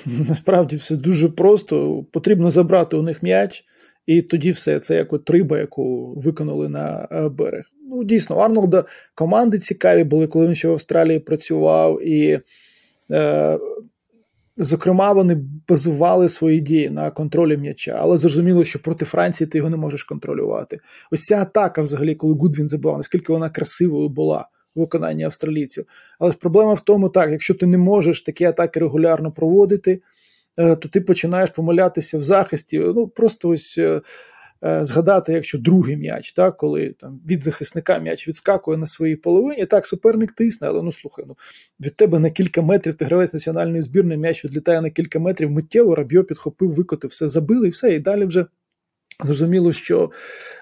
насправді все дуже просто. Потрібно забрати у них м'яч, і тоді все це як от риба, яку виконали на берег ну, дійсно, Арнолда команди цікаві були, коли він ще в Австралії працював, і, е, зокрема, вони базували свої дії на контролі м'яча, але зрозуміло, що проти Франції ти його не можеш контролювати. Ось ця атака, взагалі, коли Гудвін забивав, наскільки вона красивою була в виконанні австралійців. Але ж проблема в тому, так, якщо ти не можеш такі атаки регулярно проводити. Е, то ти починаєш помилятися в захисті. Ну просто ось Е, згадати, якщо другий м'яч, так, коли там від захисника м'яч відскакує на своїй половині, так, суперник тисне, але ну слухай, ну від тебе на кілька метрів ти гравець національної збірної м'яч відлітає на кілька метрів, миттєво Рабьо підхопив, викотив, все забили і все. І далі вже зрозуміло, що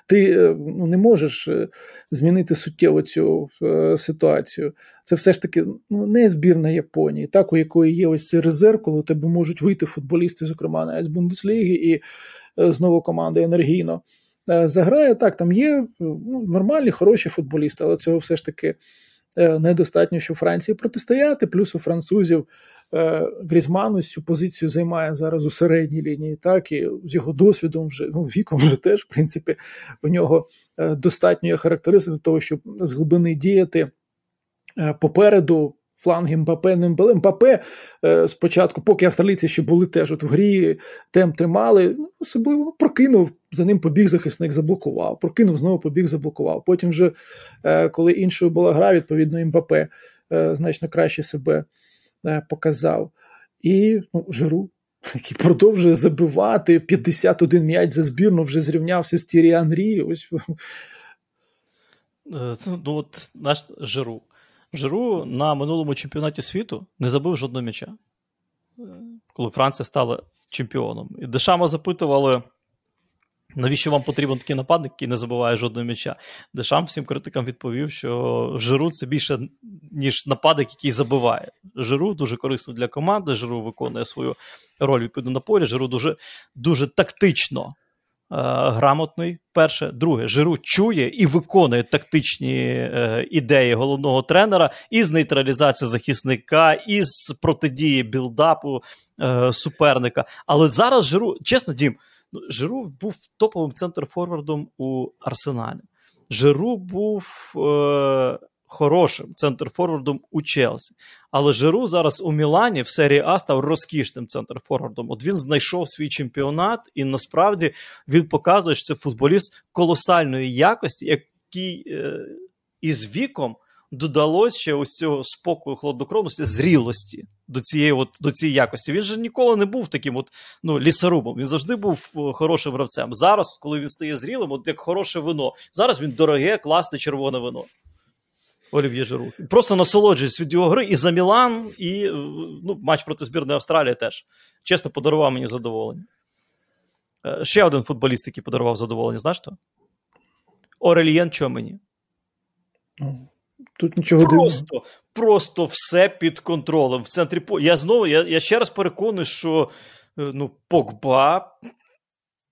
ти е, ну, не можеш е, змінити суттєво цю е, ситуацію. Це все ж таки ну, не збірна Японії, так, у якої є ось цей резерв, коли у тебе можуть вийти футболісти, зокрема навіть з Бундесліги, і Е, знову команда енергійно е, заграє. Так, там є ну, нормальні, хороші футболісти, але цього все ж таки е, недостатньо, щоб Франції протистояти. Плюс у французів Грізман цю позицію займає зараз у середній лінії, так і з його досвідом, вже ну, віком вже теж, в принципі, у нього достатньо є характеристик для того, щоб з глибини діяти попереду фланги Мбапе, не Мбапе. Мбапе е, спочатку, поки австралійці ще були теж от в грі, темп тримали, ну, особливо ну, прокинув, за ним побіг захисник, заблокував, прокинув, знову побіг, заблокував. Потім, вже, е, коли іншою була гра, відповідно, Мбапе е, значно краще себе показав. І ну, Жиру, який продовжує забивати 51 м'яч за збірну, вже зрівнявся з Тірі Анрі. Ось. Ну, от наш Жиру. Жиру на минулому чемпіонаті світу не забив жодного м'яча, коли Франція стала чемпіоном. І Дешама запитували, навіщо вам потрібен такий нападник, який не забиває жодного м'яча. Дешам всім критикам відповів, що Жиру це більше, ніж нападник, який забиває. Жиру дуже корисно для команди, Жиру виконує свою роль відповідно на полі, Жиру дуже, дуже тактично Е, грамотний. Перше, друге, Жиру чує і виконує тактичні е, ідеї головного тренера із нейтралізації захисника, із протидії білдапу е, суперника. Але зараз Жиру, чесно, дім, ну, Жиру був топовим центр форвардом у Арсеналі. Жиру був. Е, хорошим центр-форвардом у Челсі. Але Жиру зараз у Мілані в серії А став розкішним центр-форвардом. От він знайшов свій чемпіонат, і насправді він показує, що це футболіст колосальної якості, який е, із віком додалось ще ось цього спокою, холоднокровності, зрілості до цієї от, до цієї якості. Він же ніколи не був таким от, ну, лісорубом. Він завжди був е, хорошим гравцем. Зараз, коли він стає зрілим, от як хороше вино. Зараз він дороге, класне червоне вино. Олів'є Жиру. Просто насолоджуюсь від його гри і за Мілан, і ну, матч проти збірної Австралії теж. Чесно, подарував мені задоволення. Е, ще один футболіст, який подарував задоволення, знаєш хто? Орельєн Чомені. Ну, Тут нічого Просто дивного. просто все під контролем. В центрі. Я знову я, я ще раз переконую, що е, ну, Погба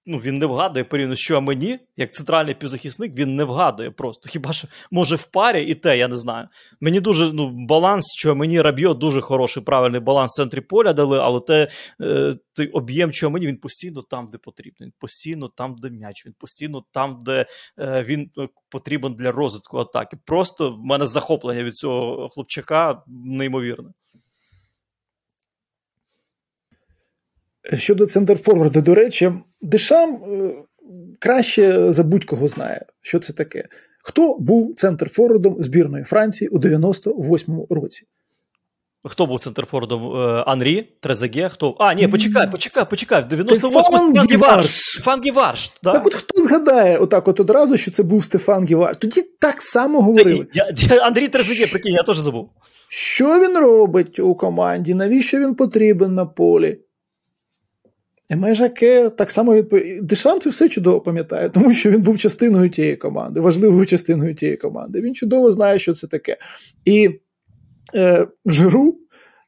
ну, він не вгадує порівняно, що мені, як центральний півзахисник, він не вгадує просто. Хіба що може в парі і те, я не знаю. Мені дуже ну, баланс, що мені Рабіо дуже хороший, правильний баланс в центрі поля дали, але те, е, той об'єм, що мені, він постійно там, де потрібно. Він постійно там, де м'яч, він постійно там, де е, він е, потрібен для розвитку атаки. Просто в мене захоплення від цього хлопчака неймовірне. Щодо центрфорварда, до речі, Дешам е, краще за будь-кого знає, що це таке. Хто був центрфорвардом збірної Франції у 98-му році? Хто був центрфордом? Е, Анрі, Трезеге? Хто? А, ні, почекай, почекай, почекай. В 98-му Стефан Гіварш. Стефан Гіварш. Да? Так от хто згадає отак от одразу, що це був Стефан Гіварш? Тоді так само говорили. Я, я, Андрій Трезеге, прикинь, я теж забув. Що він робить у команді? Навіщо він потрібен на полі? Межаке так само відповідає. Дешам це все чудово пам'ятає, тому що він був частиною тієї команди, важливою частиною тієї команди. Він чудово знає, що це таке. І е, Жиру,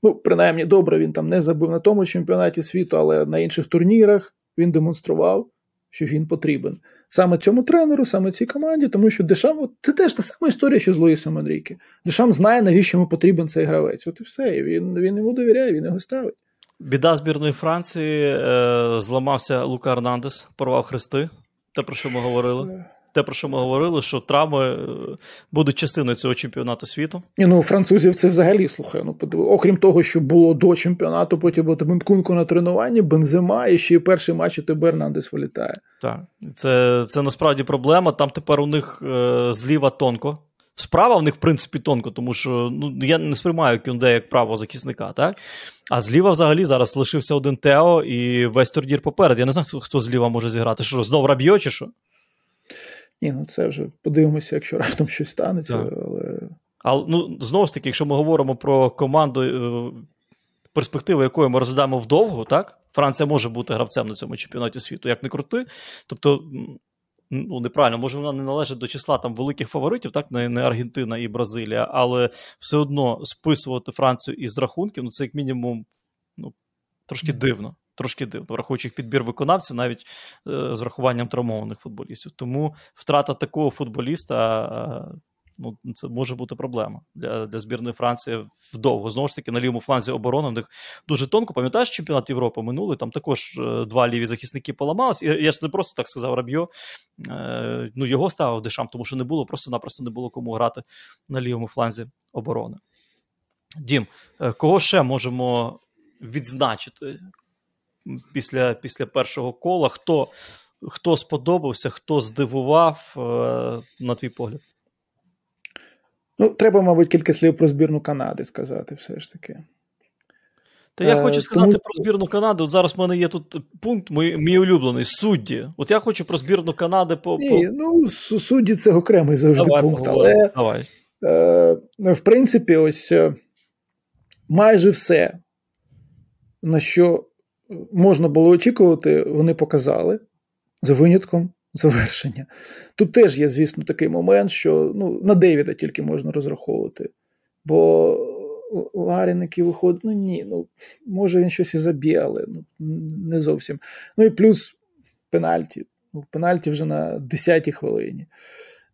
ну, принаймні, добре, він там не забив на тому чемпіонаті світу, але на інших турнірах він демонстрував, що він потрібен. Саме цьому тренеру, саме цій команді, тому що Дешам, це теж та сама історія, що з Луїсом Андрійки. Дешам знає, навіщо йому потрібен цей гравець. От і все. І він, він йому довіряє, він його ставить. Біда збірної Франції е, зламався Лука Арнандес, порвав хрести. Те, про що ми говорили. Те, про що ми говорили, що травми е, будуть частиною цього чемпіонату світу. Ні, ну французів це взагалі слухай. Ну. Окрім того, що було до чемпіонату, потім було Бенкунку на тренуванні, бензима, і ще й перший матч, і тебе Ернандес вилітає. Так, це це насправді проблема. Там тепер у них е, зліва тонко. Справа в них, в принципі, тонко, тому що ну, я не сприймаю Кюнде як правого захисника, так? А зліва взагалі зараз лишився один Тео і весь турнір поперед. Я не знаю, хто, хто зліва може зіграти. Що, знову Раб'йо чи що? Ні, ну це вже подивимося, якщо раптом щось станеться. Так. але... Але ну, знову ж таки, якщо ми говоримо про команду, е, перспективи якої ми розглядаємо вдовго, так? Франція може бути гравцем на цьому чемпіонаті світу, як не крути. Тобто ну неправильно, може вона не належить до числа там великих фаворитів, так не, не Аргентина і Бразилія, але все одно списувати Францію із рахунків, ну це як мінімум ну, трошки дивно. Трошки дивно, враховуючи підбір виконавців, навіть е, з врахуванням травмованих футболістів. Тому втрата такого футболіста е, ну, це може бути проблема для для збірної Франції вдовго. Знову ж таки, на лівому фланзі оборони в них дуже тонко. Пам'ятаєш чемпіонат Європи минулий, там також е, два ліві захисники поламались. І я ж не просто так сказав Раб'йо. Е, ну, його ставив дешам, тому що не було, просто-напросто не було кому грати на лівому фланзі оборони. Дім, е, кого ще можемо відзначити після після першого кола? Хто хто сподобався, хто здивував, на твій погляд? Ну, треба, мабуть, кілька слів про збірну Канади сказати, все ж таки. Та я хочу сказати Тому... про збірну Канади. От зараз в мене є тут пункт, мій, мій улюблений судді. От я хочу про збірну Канади по. Ні, ну судді це окремий завжди Давай, пункт. Але Давай. Е, в принципі, ось е, майже все, на що можна було очікувати, вони показали за винятком завершення. Тут теж є, звісно, такий момент, що ну, на Девіда тільки можна розраховувати. Бо Ларін, який виходить, ну ні, ну може він щось і заб'є, але ну, не зовсім. Ну і плюс пенальті. Ну, Пенальті вже на 10-й хвилині.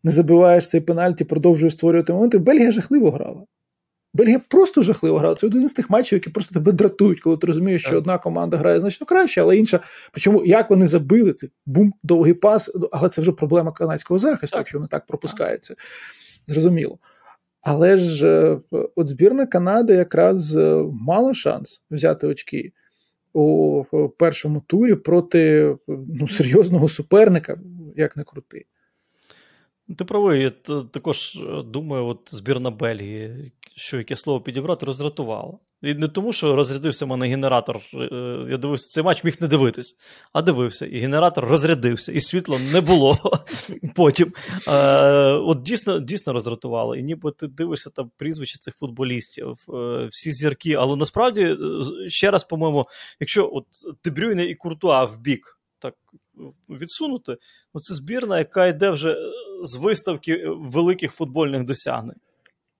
Не забиваєш цей пенальті, продовжуєш створювати моменти. Бельгія жахливо грала. Бельгія просто жахливо грала. Це один з тих матчів, які просто тебе дратують, коли ти розумієш, що одна команда грає значно краще, але інша. Причому як вони забили це бум, довгий пас, але це вже проблема канадського захисту, якщо вони так пропускаються. Зрозуміло. Але ж е, от збірна Канади якраз е, мала шанс взяти очки у першому турі проти ну, серйозного суперника, як не крути. Ти правий, я також е, думаю, от збірна Бельгії, що яке слово підібрати, роздратувало. І не тому, що розрядився в мене генератор. Е, я дивився цей матч, міг не дивитись, а дивився. І генератор розрядився, і світла не було <laughs> потім. Е, От дійсно дійсно роздратувало. І ніби ти дивишся там прізвища цих футболістів, е, всі зірки. Але насправді, ще раз, по-моєму, якщо от Дебрюйне і Куртуа в бік так відсунути, це збірна, яка йде вже з виставки великих футбольних досягнень.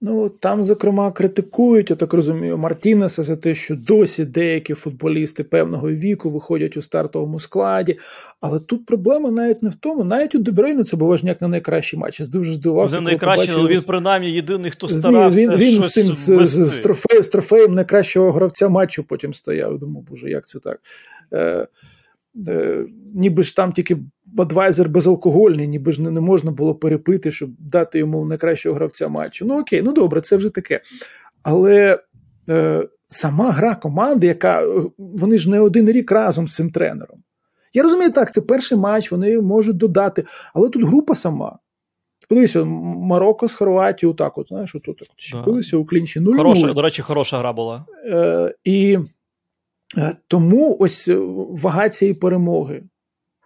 Ну там, зокрема, критикують, я так розумію, Мартінеса за те, що досі деякі футболісти певного віку виходять у стартовому складі. Але тут проблема навіть не в тому, навіть у Де Брейне це був не найкращий матч. Я дуже здивувався. Не найкращий, але він принаймні єдиний, хто старався. Він, він щось з цим з, з, з, трофеєм, з трофеєм найкращого гравця матчу потім стояв. Думав, боже, як це так? Е, е, Ніби ж там тільки Бадвайзер безалкогольний, ніби ж не, можна було перепити, щоб дати йому найкращого гравця матчу. Ну окей, ну добре, це вже таке. Але е, сама гра команди, яка е, вони ж не один рік разом з цим тренером. Я розумію, так, це перший матч, вони можуть додати, але тут група сама. Подивися, Марокко з Хорватією, так, от, знаєш, тут чіпилися да. у клінчі 0 Хороша, До речі, хороша гра була. Е, І е, тому ось вага цієї перемоги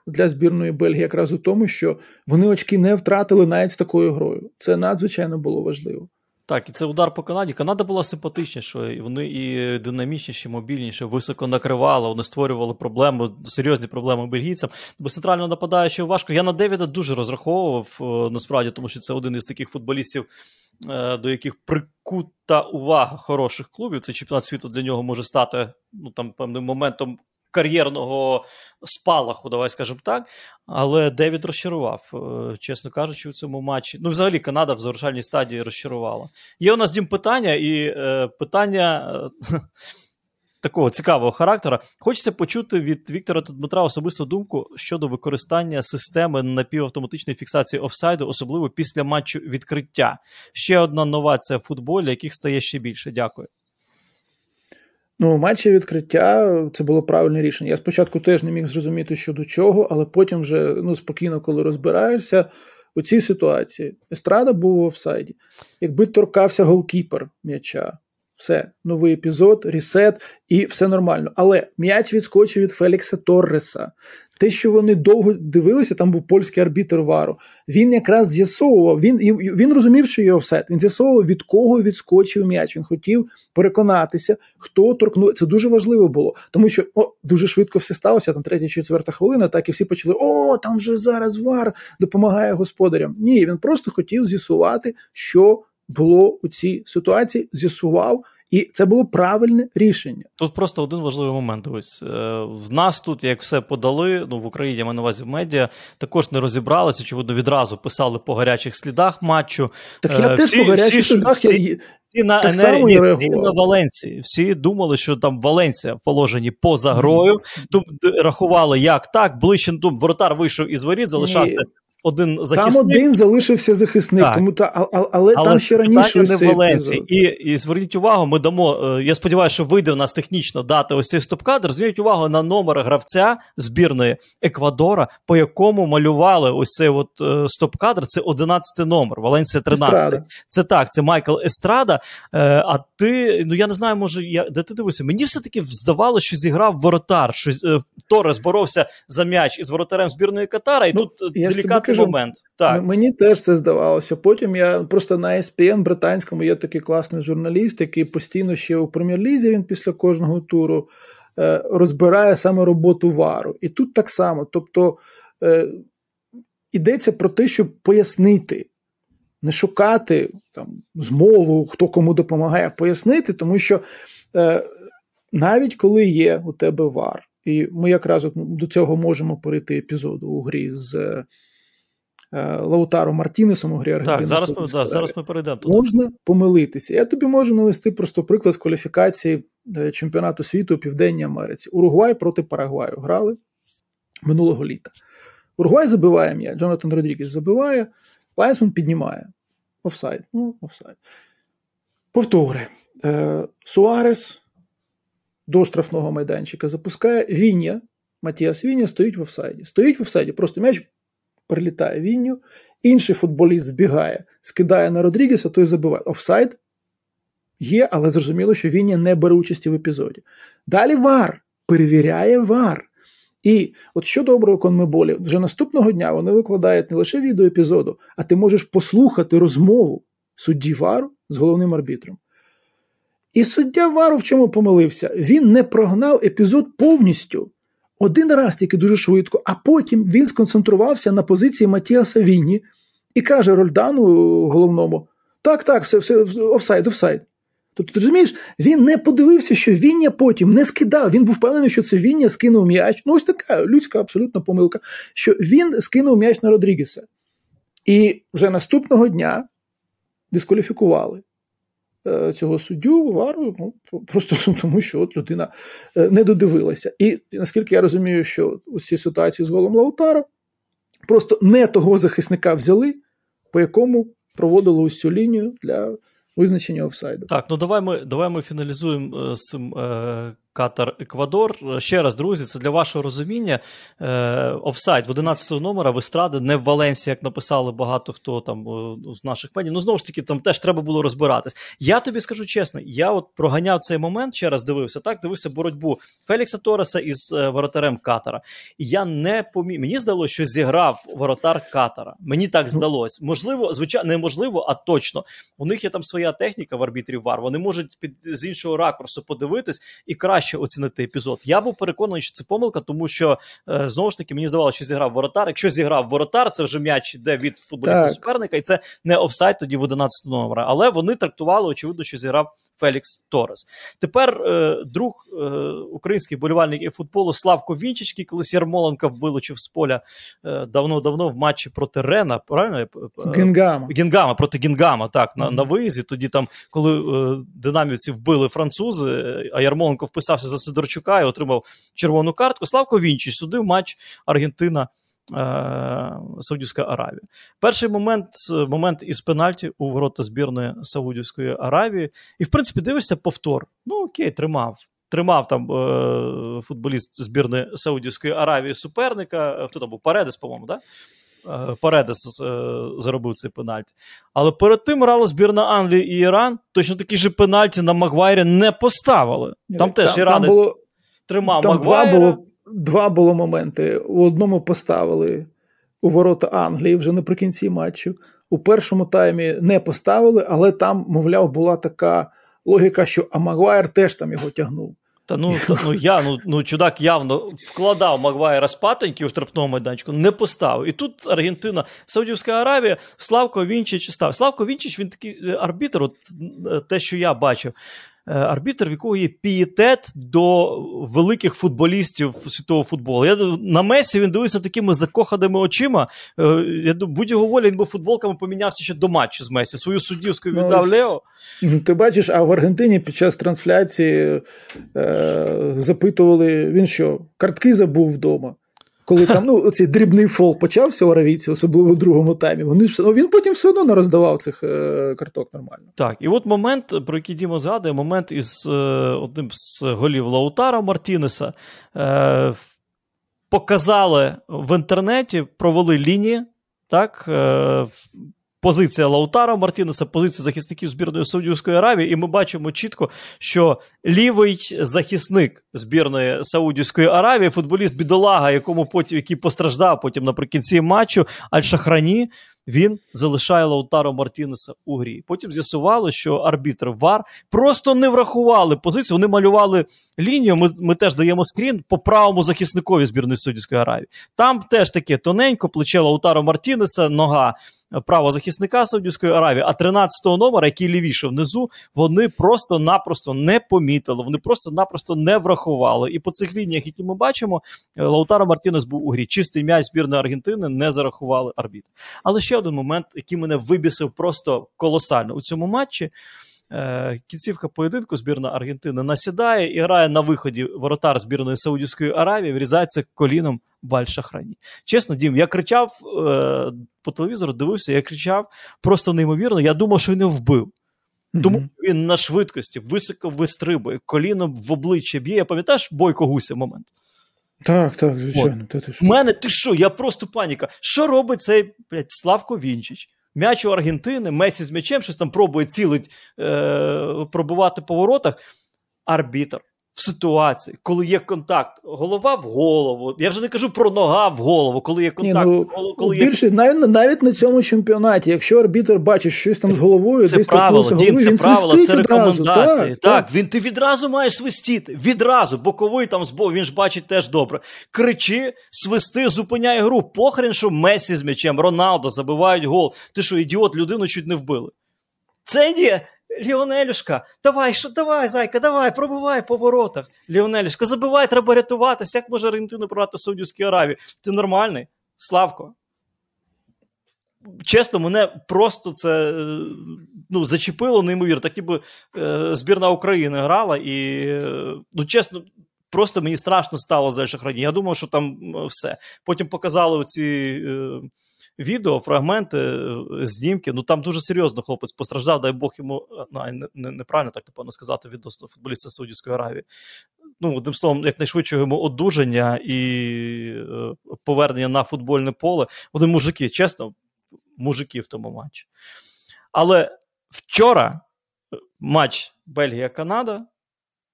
для збірної Бельгії якраз у тому, що вони очки не втратили навіть з такою грою. Це надзвичайно було важливо. Так, і це удар по Канаді. Канада була симпатичнішою, вони і динамічніші, мобільніші, високо накривали, вони створювали проблеми, серйозні проблеми бельгійцям. Бо центрально нападаючи важко. Я на Девіда дуже розраховував е, насправді, тому що це один із таких футболістів, е, до яких прикута увага хороших клубів. Це чемпіонат світу для нього може стати ну там певним моментом кар'єрного спалаху, давай скажемо так. Але Девід розчарував, е, чесно кажучи, у цьому матчі. Ну, взагалі, Канада в завершальній стадії розчарувала. Є у нас дім питання, і е, питання. Е, <laughs> такого цікавого характера. Хочеться почути від Віктора та Дмитра особисту думку щодо використання системи напівавтоматичної фіксації офсайду, особливо після матчу відкриття. Ще одна новація в футболі, яких стає ще більше. Дякую. Ну, матчі відкриття це було правильне рішення. Я спочатку теж не міг зрозуміти, що до чого, але потім вже ну, спокійно, коли розбираєшся у цій ситуації. Естрада був в офсайді. Якби торкався голкіпер м'яча, все, новий епізод, ресет, і все нормально. Але м'яч відскочив від Фелікса Торреса. Те, що вони довго дивилися, там був польський арбітр вару. Він якраз з'ясовував, він він розумів, що є офсет. Він з'ясовував, від кого відскочив м'яч. Він хотів переконатися, хто торкнув. Це дуже важливо було, тому що о, дуже швидко все сталося. Там третя, четверта хвилина, так і всі почали: о, там вже зараз вар допомагає господарям. Ні, він просто хотів з'ясувати, що було у цій ситуації. З'ясував. І це було правильне рішення. Тут просто один важливий момент. Ось е, в нас тут, як все подали, ну в Україні я маю на увазі в медіа, також не розібралися, очевидно, відразу писали по гарячих слідах матчу. Так я е, теж по гарячих слідах. Всі, всі на так енергії, всі на Валенції. Всі думали, що там Валенція в положенні поза грою. Тут рахували, як так, ближче ну, воротар вийшов із воріт, залишався. Один захисник. Там один залишився захисник, так. тому та, але, але там ще раніше не в Валенції. І, і зверніть увагу, ми дамо. Е, я сподіваюся, що вийде у нас технічно дати ось цей стоп-кадр. Зверніть увагу на номер гравця збірної Еквадора, по якому малювали ось цей от е, стоп-кадр. Це 11 номер, Валенція 13. Естрада. Це так, це Майкл Естрада. Е, а ти, ну я не знаю, може, я де ти дивишся? Мені все-таки здавалося, що зіграв воротар, що Торрес боровся за м'яч із воротарем збірної Катара, і ну, тут делікатно кажу, момент. Так. Мені теж це здавалося. Потім я просто на ESPN британському є такий класний журналіст, який постійно ще у прем'єр-лізі він після кожного туру е, розбирає саме роботу вару. І тут так само. Тобто е, йдеться про те, щоб пояснити. Не шукати там змову, хто кому допомагає, пояснити, тому що е, навіть коли є у тебе VAR, і ми якраз до цього можемо перейти епізоду у грі з Лаутаро Мартінесом у грі Аргентини. Так, зараз ми, да, зараз ми перейдемо туди. Можна помилитися. Я тобі можу навести просто приклад з кваліфікації е, чемпіонату світу у Південній Америці. Уругвай проти Парагваю грали минулого літа. Уругвай забиває м'яч, Джонатан Родрігес забиває, Лайнсмен піднімає. Офсайд. Ну, офсайд. Повтори. Е, Суарес до штрафного майданчика запускає Вінья. Матіас Вінья стоїть в офсайді. Стоїть в офсайді, просто м'яч прилітає Вінью, інший футболіст збігає, скидає на Родрігеса, той забиває. Офсайд? є, але зрозуміло, що Вінья не бере участі в епізоді. Далі VAR перевіряє VAR. І от що доброго конмеболі, вже наступного дня вони викладають не лише відео епізоду, а ти можеш послухати розмову судді Вару з головним арбітром. І суддя Вару в чому помилився? Він не прогнав епізод повністю. Один раз тільки дуже швидко, а потім він сконцентрувався на позиції Матіаса Вінні і каже Рольдану головному: так, так, все, все, офсайд, офсайд. Тобто, ти розумієш, він не подивився, що Віння потім не скидав. Він був впевнений, що це Віння скинув м'яч. Ну, ось така людська абсолютно помилка, що він скинув м'яч на Родрігеса. І вже наступного дня дискваліфікували е, цього суддю вару, ну, просто тому, що от людина е, не додивилася. І наскільки я розумію, що у цій ситуації з голом Лаутара просто не того захисника взяли, по якому проводили цю лінію для визначення офсайду. Так, ну давай ми давай ми фіналізуємо е, з цим е, Катар Еквадор. Ще раз, друзі, це для вашого розуміння. Е, офсайд в 11 номера в Естради, не в Валенсії, як написали багато хто там е, з наших медіа. Ну, знову ж таки, там теж треба було розбиратись. Я тобі скажу чесно, я от проганяв цей момент, ще раз дивився, так, дивився боротьбу Фелікса Тореса із е, воротарем Катара. І я не помі... Мені здалося, що зіграв воротар Катара. Мені так ну. здалось. Можливо, звичайно, неможливо, а точно. У них є там своя техніка в арбітрів ВАР. Вони можуть під з іншого ракурсу подивитись і краще краще оцінити епізод. Я був переконаний, що це помилка, тому що е, знову ж таки мені здавалося, що зіграв воротар. Якщо зіграв воротар, це вже м'яч йде від футболіста так. суперника, і це не офсайд тоді в 11 номера. Але вони трактували, очевидно, що зіграв Фелікс Торес. Тепер е, друг е, українських болівальників футболу Славко Вінчич, який колись Ярмоленка вилучив з поля давно-давно в матчі проти Рена. Правильно? Гінгама. Гінгама проти Гінгама, так, на, mm-hmm. на виїзді. Тоді там, коли динамівці вбили французи, а Ярмоленко вписав підписався за Сидорчука і отримав червону картку. Славко Вінчич судив матч Аргентина. Е, Саудівська Аравія. Перший момент момент із пенальті у ворота збірної Саудівської Аравії. І, в принципі, дивишся повтор. Ну, окей, тримав. Тримав там е, футболіст збірної Саудівської Аравії суперника. Хто там був? Паредес, по-моєму? Да? Е, Паредес е, заробив цей пенальті. Але перед тим грала збірна Англії і Іран. Точно такі ж пенальті на Магвайрі не поставили. Там, там теж іранець було, тримав там Магвайра. Два було, два було моменти. У одному поставили у ворота Англії вже наприкінці матчу. У першому таймі не поставили, але там, мовляв, була така логіка, що а Магвайр теж там його тягнув. Та ну та, ну я ну ну чувак явно вкладав Магвайра спатоньки у штрафному майданчику, не поставив. І тут Аргентина, Саудівська Аравія, Славко Вінчич став. Славко Вінчич він такий е, арбітр, от е, те, що я бачив. Е, арбітр, в якого є пієтет до великих футболістів світового футболу. Я На Месі він дивився такими закоханими очима. Е, я Будь-його волі він би футболками помінявся ще до матчу з Месі. Свою суддівську ну, віддав ну, Лео. Ти бачиш, а в Аргентині під час трансляції е, запитували: він що, картки забув вдома? Коли там ну, цей дрібний фол почався у Аравійці, особливо в другому таймі, вони ж ну, він потім все одно не роздавав цих е, карток нормально. Так, і от момент, про який Діма згадує, момент із е, одним з голів Лаутара Мартінеса. Е, Показали в інтернеті, провели лінії. Так, е, позиція Лаутара Мартінеса, позиція захисників збірної Саудівської Аравії, і ми бачимо чітко, що лівий захисник збірної Саудівської Аравії, футболіст бідолага, якому потім який постраждав потім наприкінці матчу, Аль-Шахрані, він залишає Лаутаро Мартінеса у грі. Потім з'ясували, що арбітр ВАР просто не врахували позицію. Вони малювали лінію. Ми ми теж даємо скрін по правому захисникові збірної Саудівської Аравії. Там теж таке тоненько плече Лаутаро Мартінеса, нога правого захисника Саудівської Аравії, а 13-го номера, який лівіше внизу, вони просто-напросто не помітили. Вони просто-напросто не врахували. І по цих лініях, які ми бачимо, Лаутаро Мартінес був у грі. Чистий м'яч збірної Аргентини не зарахували арбітр. Але ще один момент, який мене вибісив просто колосально у цьому матчі. Е, кінцівка поєдинку збірна Аргентини насідає і грає на виході воротар збірної Саудівської Аравії, врізається коліном в Аль-Шахрані. Чесно, Дім, я кричав е, по телевізору, дивився, я кричав просто неймовірно. Я думав, що він не вбив. Тому mm-hmm. він на швидкості високо вистрибує, коліном в обличчя б'є. Я пам'ятаєш Бойко Гуся момент? Так, так, звичайно. У мене ти що? Я просто паніка. Що робить цей блядь, Славко Вінчич? М'яч у Аргентини, Месі з м'ячем щось там пробує цілить, е, пробувати по воротах. Арбітр в ситуації, коли є контакт, голова в голову. Я вже не кажу про нога в голову, коли є контакт. Ні, ну, коли є... Більше навіть, навіть на цьому чемпіонаті, якщо арбітр бачить щось там це, з головою, це десь правило, головою, Дім, це правило, це рекомендації. Так, так, так, він ти відразу маєш свистіти. Відразу, боковий там збов, він ж бачить теж добре. Кричи, свисти, зупиняй гру. Похрен, що Месі з м'ячем, Роналдо забивають гол. Ти що, ідіот, людину чуть не вбили. Це ні. Ліонелюшка, давай, що, давай, зайка, давай, пробивай по воротах. Ліонелюшка, забивай, треба рятуватися. Як може Аргентину програти Саудівській Аравії? Ти нормальний? Славко. Чесно, мене просто це ну, зачепило, неймовірно. Так ніби е, збірна України грала, і, ну, чесно, просто мені страшно стало за шахрані. Я думав, що там все. Потім показали оці. Е, відео, фрагменти, е, знімки. Ну там дуже серйозно хлопець постраждав, дай Бог йому ну, не, неправильно так напевно сказати відносно футболіста Саудівської Аравії. Ну, одним словом, якнайшвидше йому одужання і е, повернення на футбольне поле. Вони мужики, чесно, мужики в тому матчі. Але вчора матч Бельгія-Канада.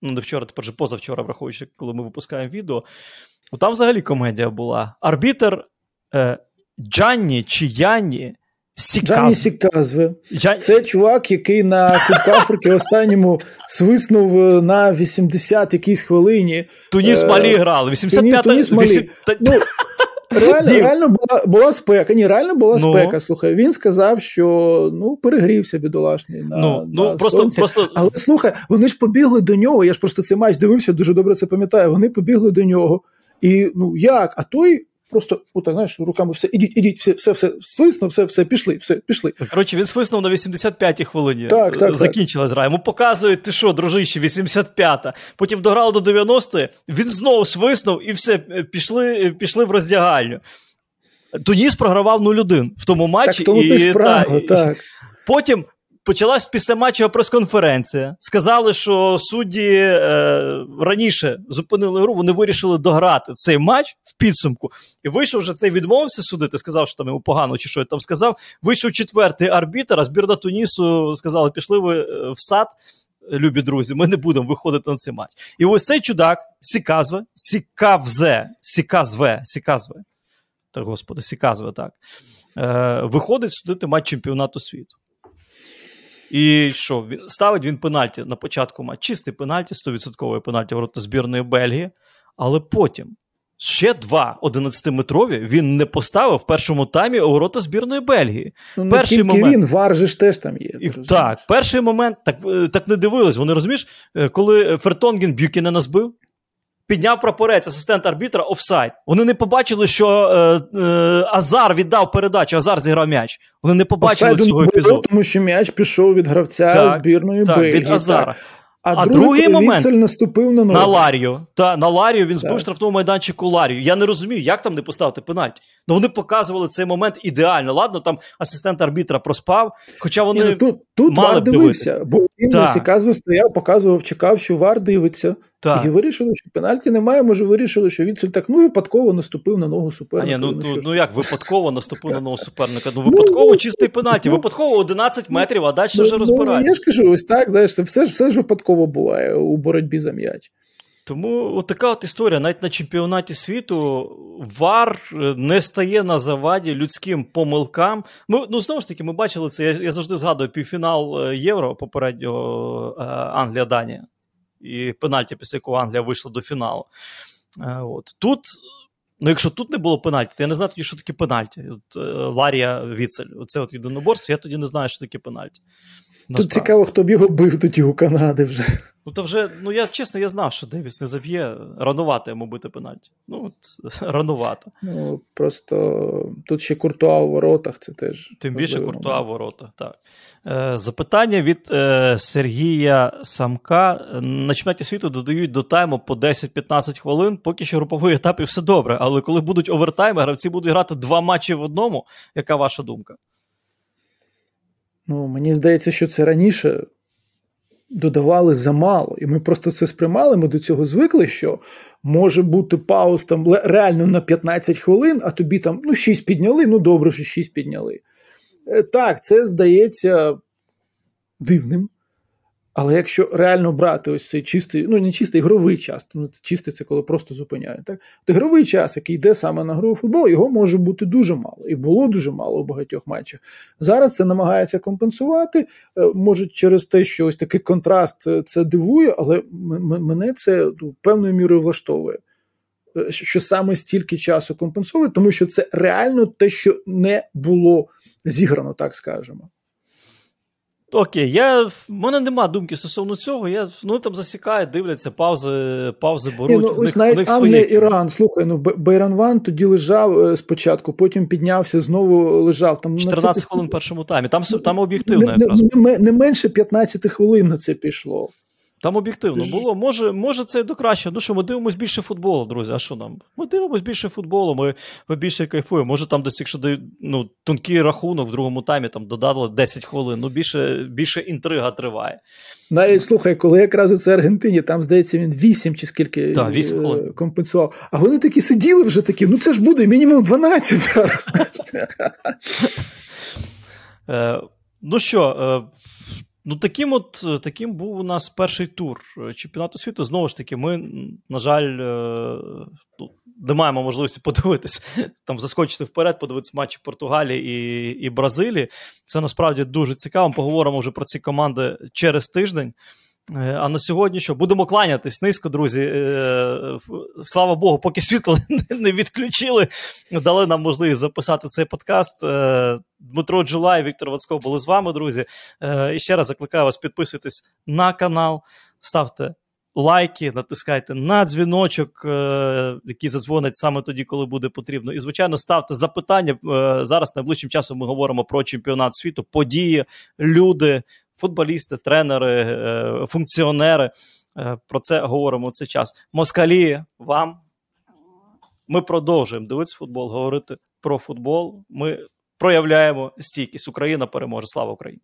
Ну, не вчора, тепер же позавчора, враховуючи, коли ми випускаємо відео. Ну, там взагалі комедія була. Арбітер е, Джанні чи Янні. Джанні Сіказви. Джан... Це чувак, який на Кубку Африки останньому свиснув е, на 80 якійсь хвилині. Туніс е... Малі грали. 85 Туніс, Малі. 8... Ну, Реально реально була була спека. Ні, реально була ну. спека. Слухай, він сказав, що ну перегрівся бідолашний на ну, на ну, просто, сонці. просто... Але слухай, вони ж побігли до нього. Я ж просто цей матч дивився, дуже добре це пам'ятаю. Вони побігли до нього. І ну як? А той Просто отак, знаєш, руками все, ідіть, ідіть, все, все, все, свиснув, все, все, пішли, все, пішли. Коротше, він свиснув на 85-й хвилині. Так, так, Закінчилась гра. Йому показують, ти що, дружище, 85-та. Потім дограли до 90-ї, він знову свиснув і все, пішли пішли в роздягальню. Туніс програвав 0-1 в тому матчі. Так, тому і, ти справа, та, так. <laughs> Потім Почалась після матчу прес-конференція. Сказали, що судді е, раніше зупинили гру, вони вирішили дограти цей матч в підсумку. І вийшов вже цей відмовився судити, сказав, що там йому погано, чи що я там сказав. Вийшов четвертий арбітр, а збірна Тунісу сказали, пішли ви е, в сад. Любі друзі, ми не будемо виходити на цей матч. І ось цей чудак Сіказве, Сікавзе, Сіказве, Сіказве. Так, господи, Сіказве, так. Е, Виходить судити матч чемпіонату світу. І що? Він ставить він пенальті на початку матчу. Чистий пенальті, 100% пенальті ворота збірної Бельгії, але потім. Ще два 11-метрові він не поставив в першому таймі у ворота збірної Бельгії. Ну, Перший момент... він, Вар же ж теж там є. І, Так, перший момент, так е, так не дивились. Вони розумієш, е, коли Фертонген Бюкінена збив, підняв прапорець, асистент арбітра офсайд. Вони не побачили, що е, е, Азар віддав передачу, Азар зіграв м'яч. Вони не побачили Офсайду цього епізоду. Тому що м'яч пішов від гравця так, збірної так, Бельгії. від Азара. Так. А, а другий момент наступив на ногу. На Ларію. Та, на Ларію він збив штрафному майданчику Ларію. Я не розумію, як там не поставити пенальті. Ну вони показували цей момент ідеально. Ладно, там асистент арбітра проспав, хоча вони. Ну, тут тут мали Вар дивився, бо він на стояв, показував, чекав, що Вар дивиться. Так. І вирішили, що пенальті немає, може вирішили, що Віцель так ну випадково наступив на ногу суперника. А, ні, ну, ну, ну як випадково наступив на ногу суперника? Ну випадково ну, чистий пенальті, ну, випадково 11 метрів, а далі ну, вже розбирають. Я ж кажу, ось так, знаєш, все ж все ж випадково буває у боротьбі за м'яч. Тому така от історія, навіть на чемпіонаті світу вар е, не стає на заваді людським помилкам. Ми, ну, знову ж таки, ми бачили це. Я, я завжди згадую півфінал е, Євро попереднього е, Англія-Данія і пенальті, після якого Англія вийшла до фіналу. От. Тут, ну якщо тут не було пенальті, то я не знаю тоді, що таке пенальті. От, Ларія Віцель, оце от єдиноборство, я тоді не знаю, що таке пенальті. Тут цікаво, хто б його бив тоді у Канади вже. Ну, то вже, ну я чесно, я знав, що Девіс не заб'є. Ранувато йому бити пенальті. Ну, от, <laughs> ранувато. Ну, просто тут ще куртуа у воротах, це теж. Тим більше куртуа у воротах, так. Е, запитання від е, Сергія Самка. На чемпіонаті світу додають до тайму по 10-15 хвилин. Поки що груповий етап і все добре. Але коли будуть овертайми, гравці будуть грати два матчі в одному. Яка ваша думка? Ну, Мені здається, що це раніше додавали замало. І ми просто це сприймали, ми до цього звикли, що може бути пауз там реально на 15 хвилин, а тобі там ну, 6 підняли, ну добре, що 6 підняли. Так, це здається дивним. Але якщо реально брати ось цей чистий, ну не чистий ігровий час, ну чистий це коли просто зупиняють. Так? То ігровий час, який йде саме на гру футбол, його може бути дуже мало. І було дуже мало у багатьох матчах. Зараз це намагається компенсувати. Е, може, через те, що ось такий контраст е, це дивує, але мене це ну, певною мірою влаштовує. Е, що саме стільки часу компенсовує, тому що це реально те, що не було зіграно, так скажемо. Окей, я, в мене нема думки стосовно цього. Я, Ну там засікають, дивляться, паузи паузи беруть. Ні, ну, в них, навіть них Англія, Іран, слухай, ну Байранван тоді лежав е, спочатку, потім піднявся, знову лежав. Там 14 це... хвилин в першому таймі. Там там об'єктивно. Не, якраз. Не, не менше 15 хвилин на це пішло. Там об'єктивно було. Може, може, це до краще. Ну що, ми дивимося більше футболу, друзі. А що нам? Ми дивимося більше футболу, ми ми більше кайфуємо. Може, там десь, якщо ну, тонкий рахунок в другому таймі там додали 10 хвилин. Ну, більше більше інтрига триває. Навіть слухай, коли якраз у це Аргентині, там здається, він 8 чи скільки так, 8 хвилин. компенсував. А вони такі сиділи вже такі, ну це ж буде мінімум 12 зараз. <laughs> Е, ну що, е, Ну, таким от таким був у нас перший тур е, чемпіонату світу. Знову ж таки, ми, на жаль, е, ну, не маємо можливості <laughs> подивитися, там заскочити вперед, подивитися матчі Португалії і і Бразилії. Це насправді дуже цікаво. Поговоримо вже про ці команди через тиждень. Е, а на сьогодні що? Будемо кланятись низько, друзі. Е, слава Богу, поки світло <laughs> не відключили, дали нам можливість записати цей подкаст. Е, Дмитро Джулай, Віктор Вацько були з вами, друзі. І ще раз закликаю вас підписуйтесь на канал, ставте лайки, натискайте на дзвіночок, який задзвонить саме тоді, коли буде потрібно. І, звичайно, ставте запитання. Зараз найближчим часом ми говоримо про чемпіонат світу, події, люди футболісти, тренери, е, функціонери. Е, про це говоримо цей час. Москалі вам. Ми продовжуємо дивитися футбол, говорити про футбол. Ми проявляємо стійкість. Україна переможе. Слава Україні!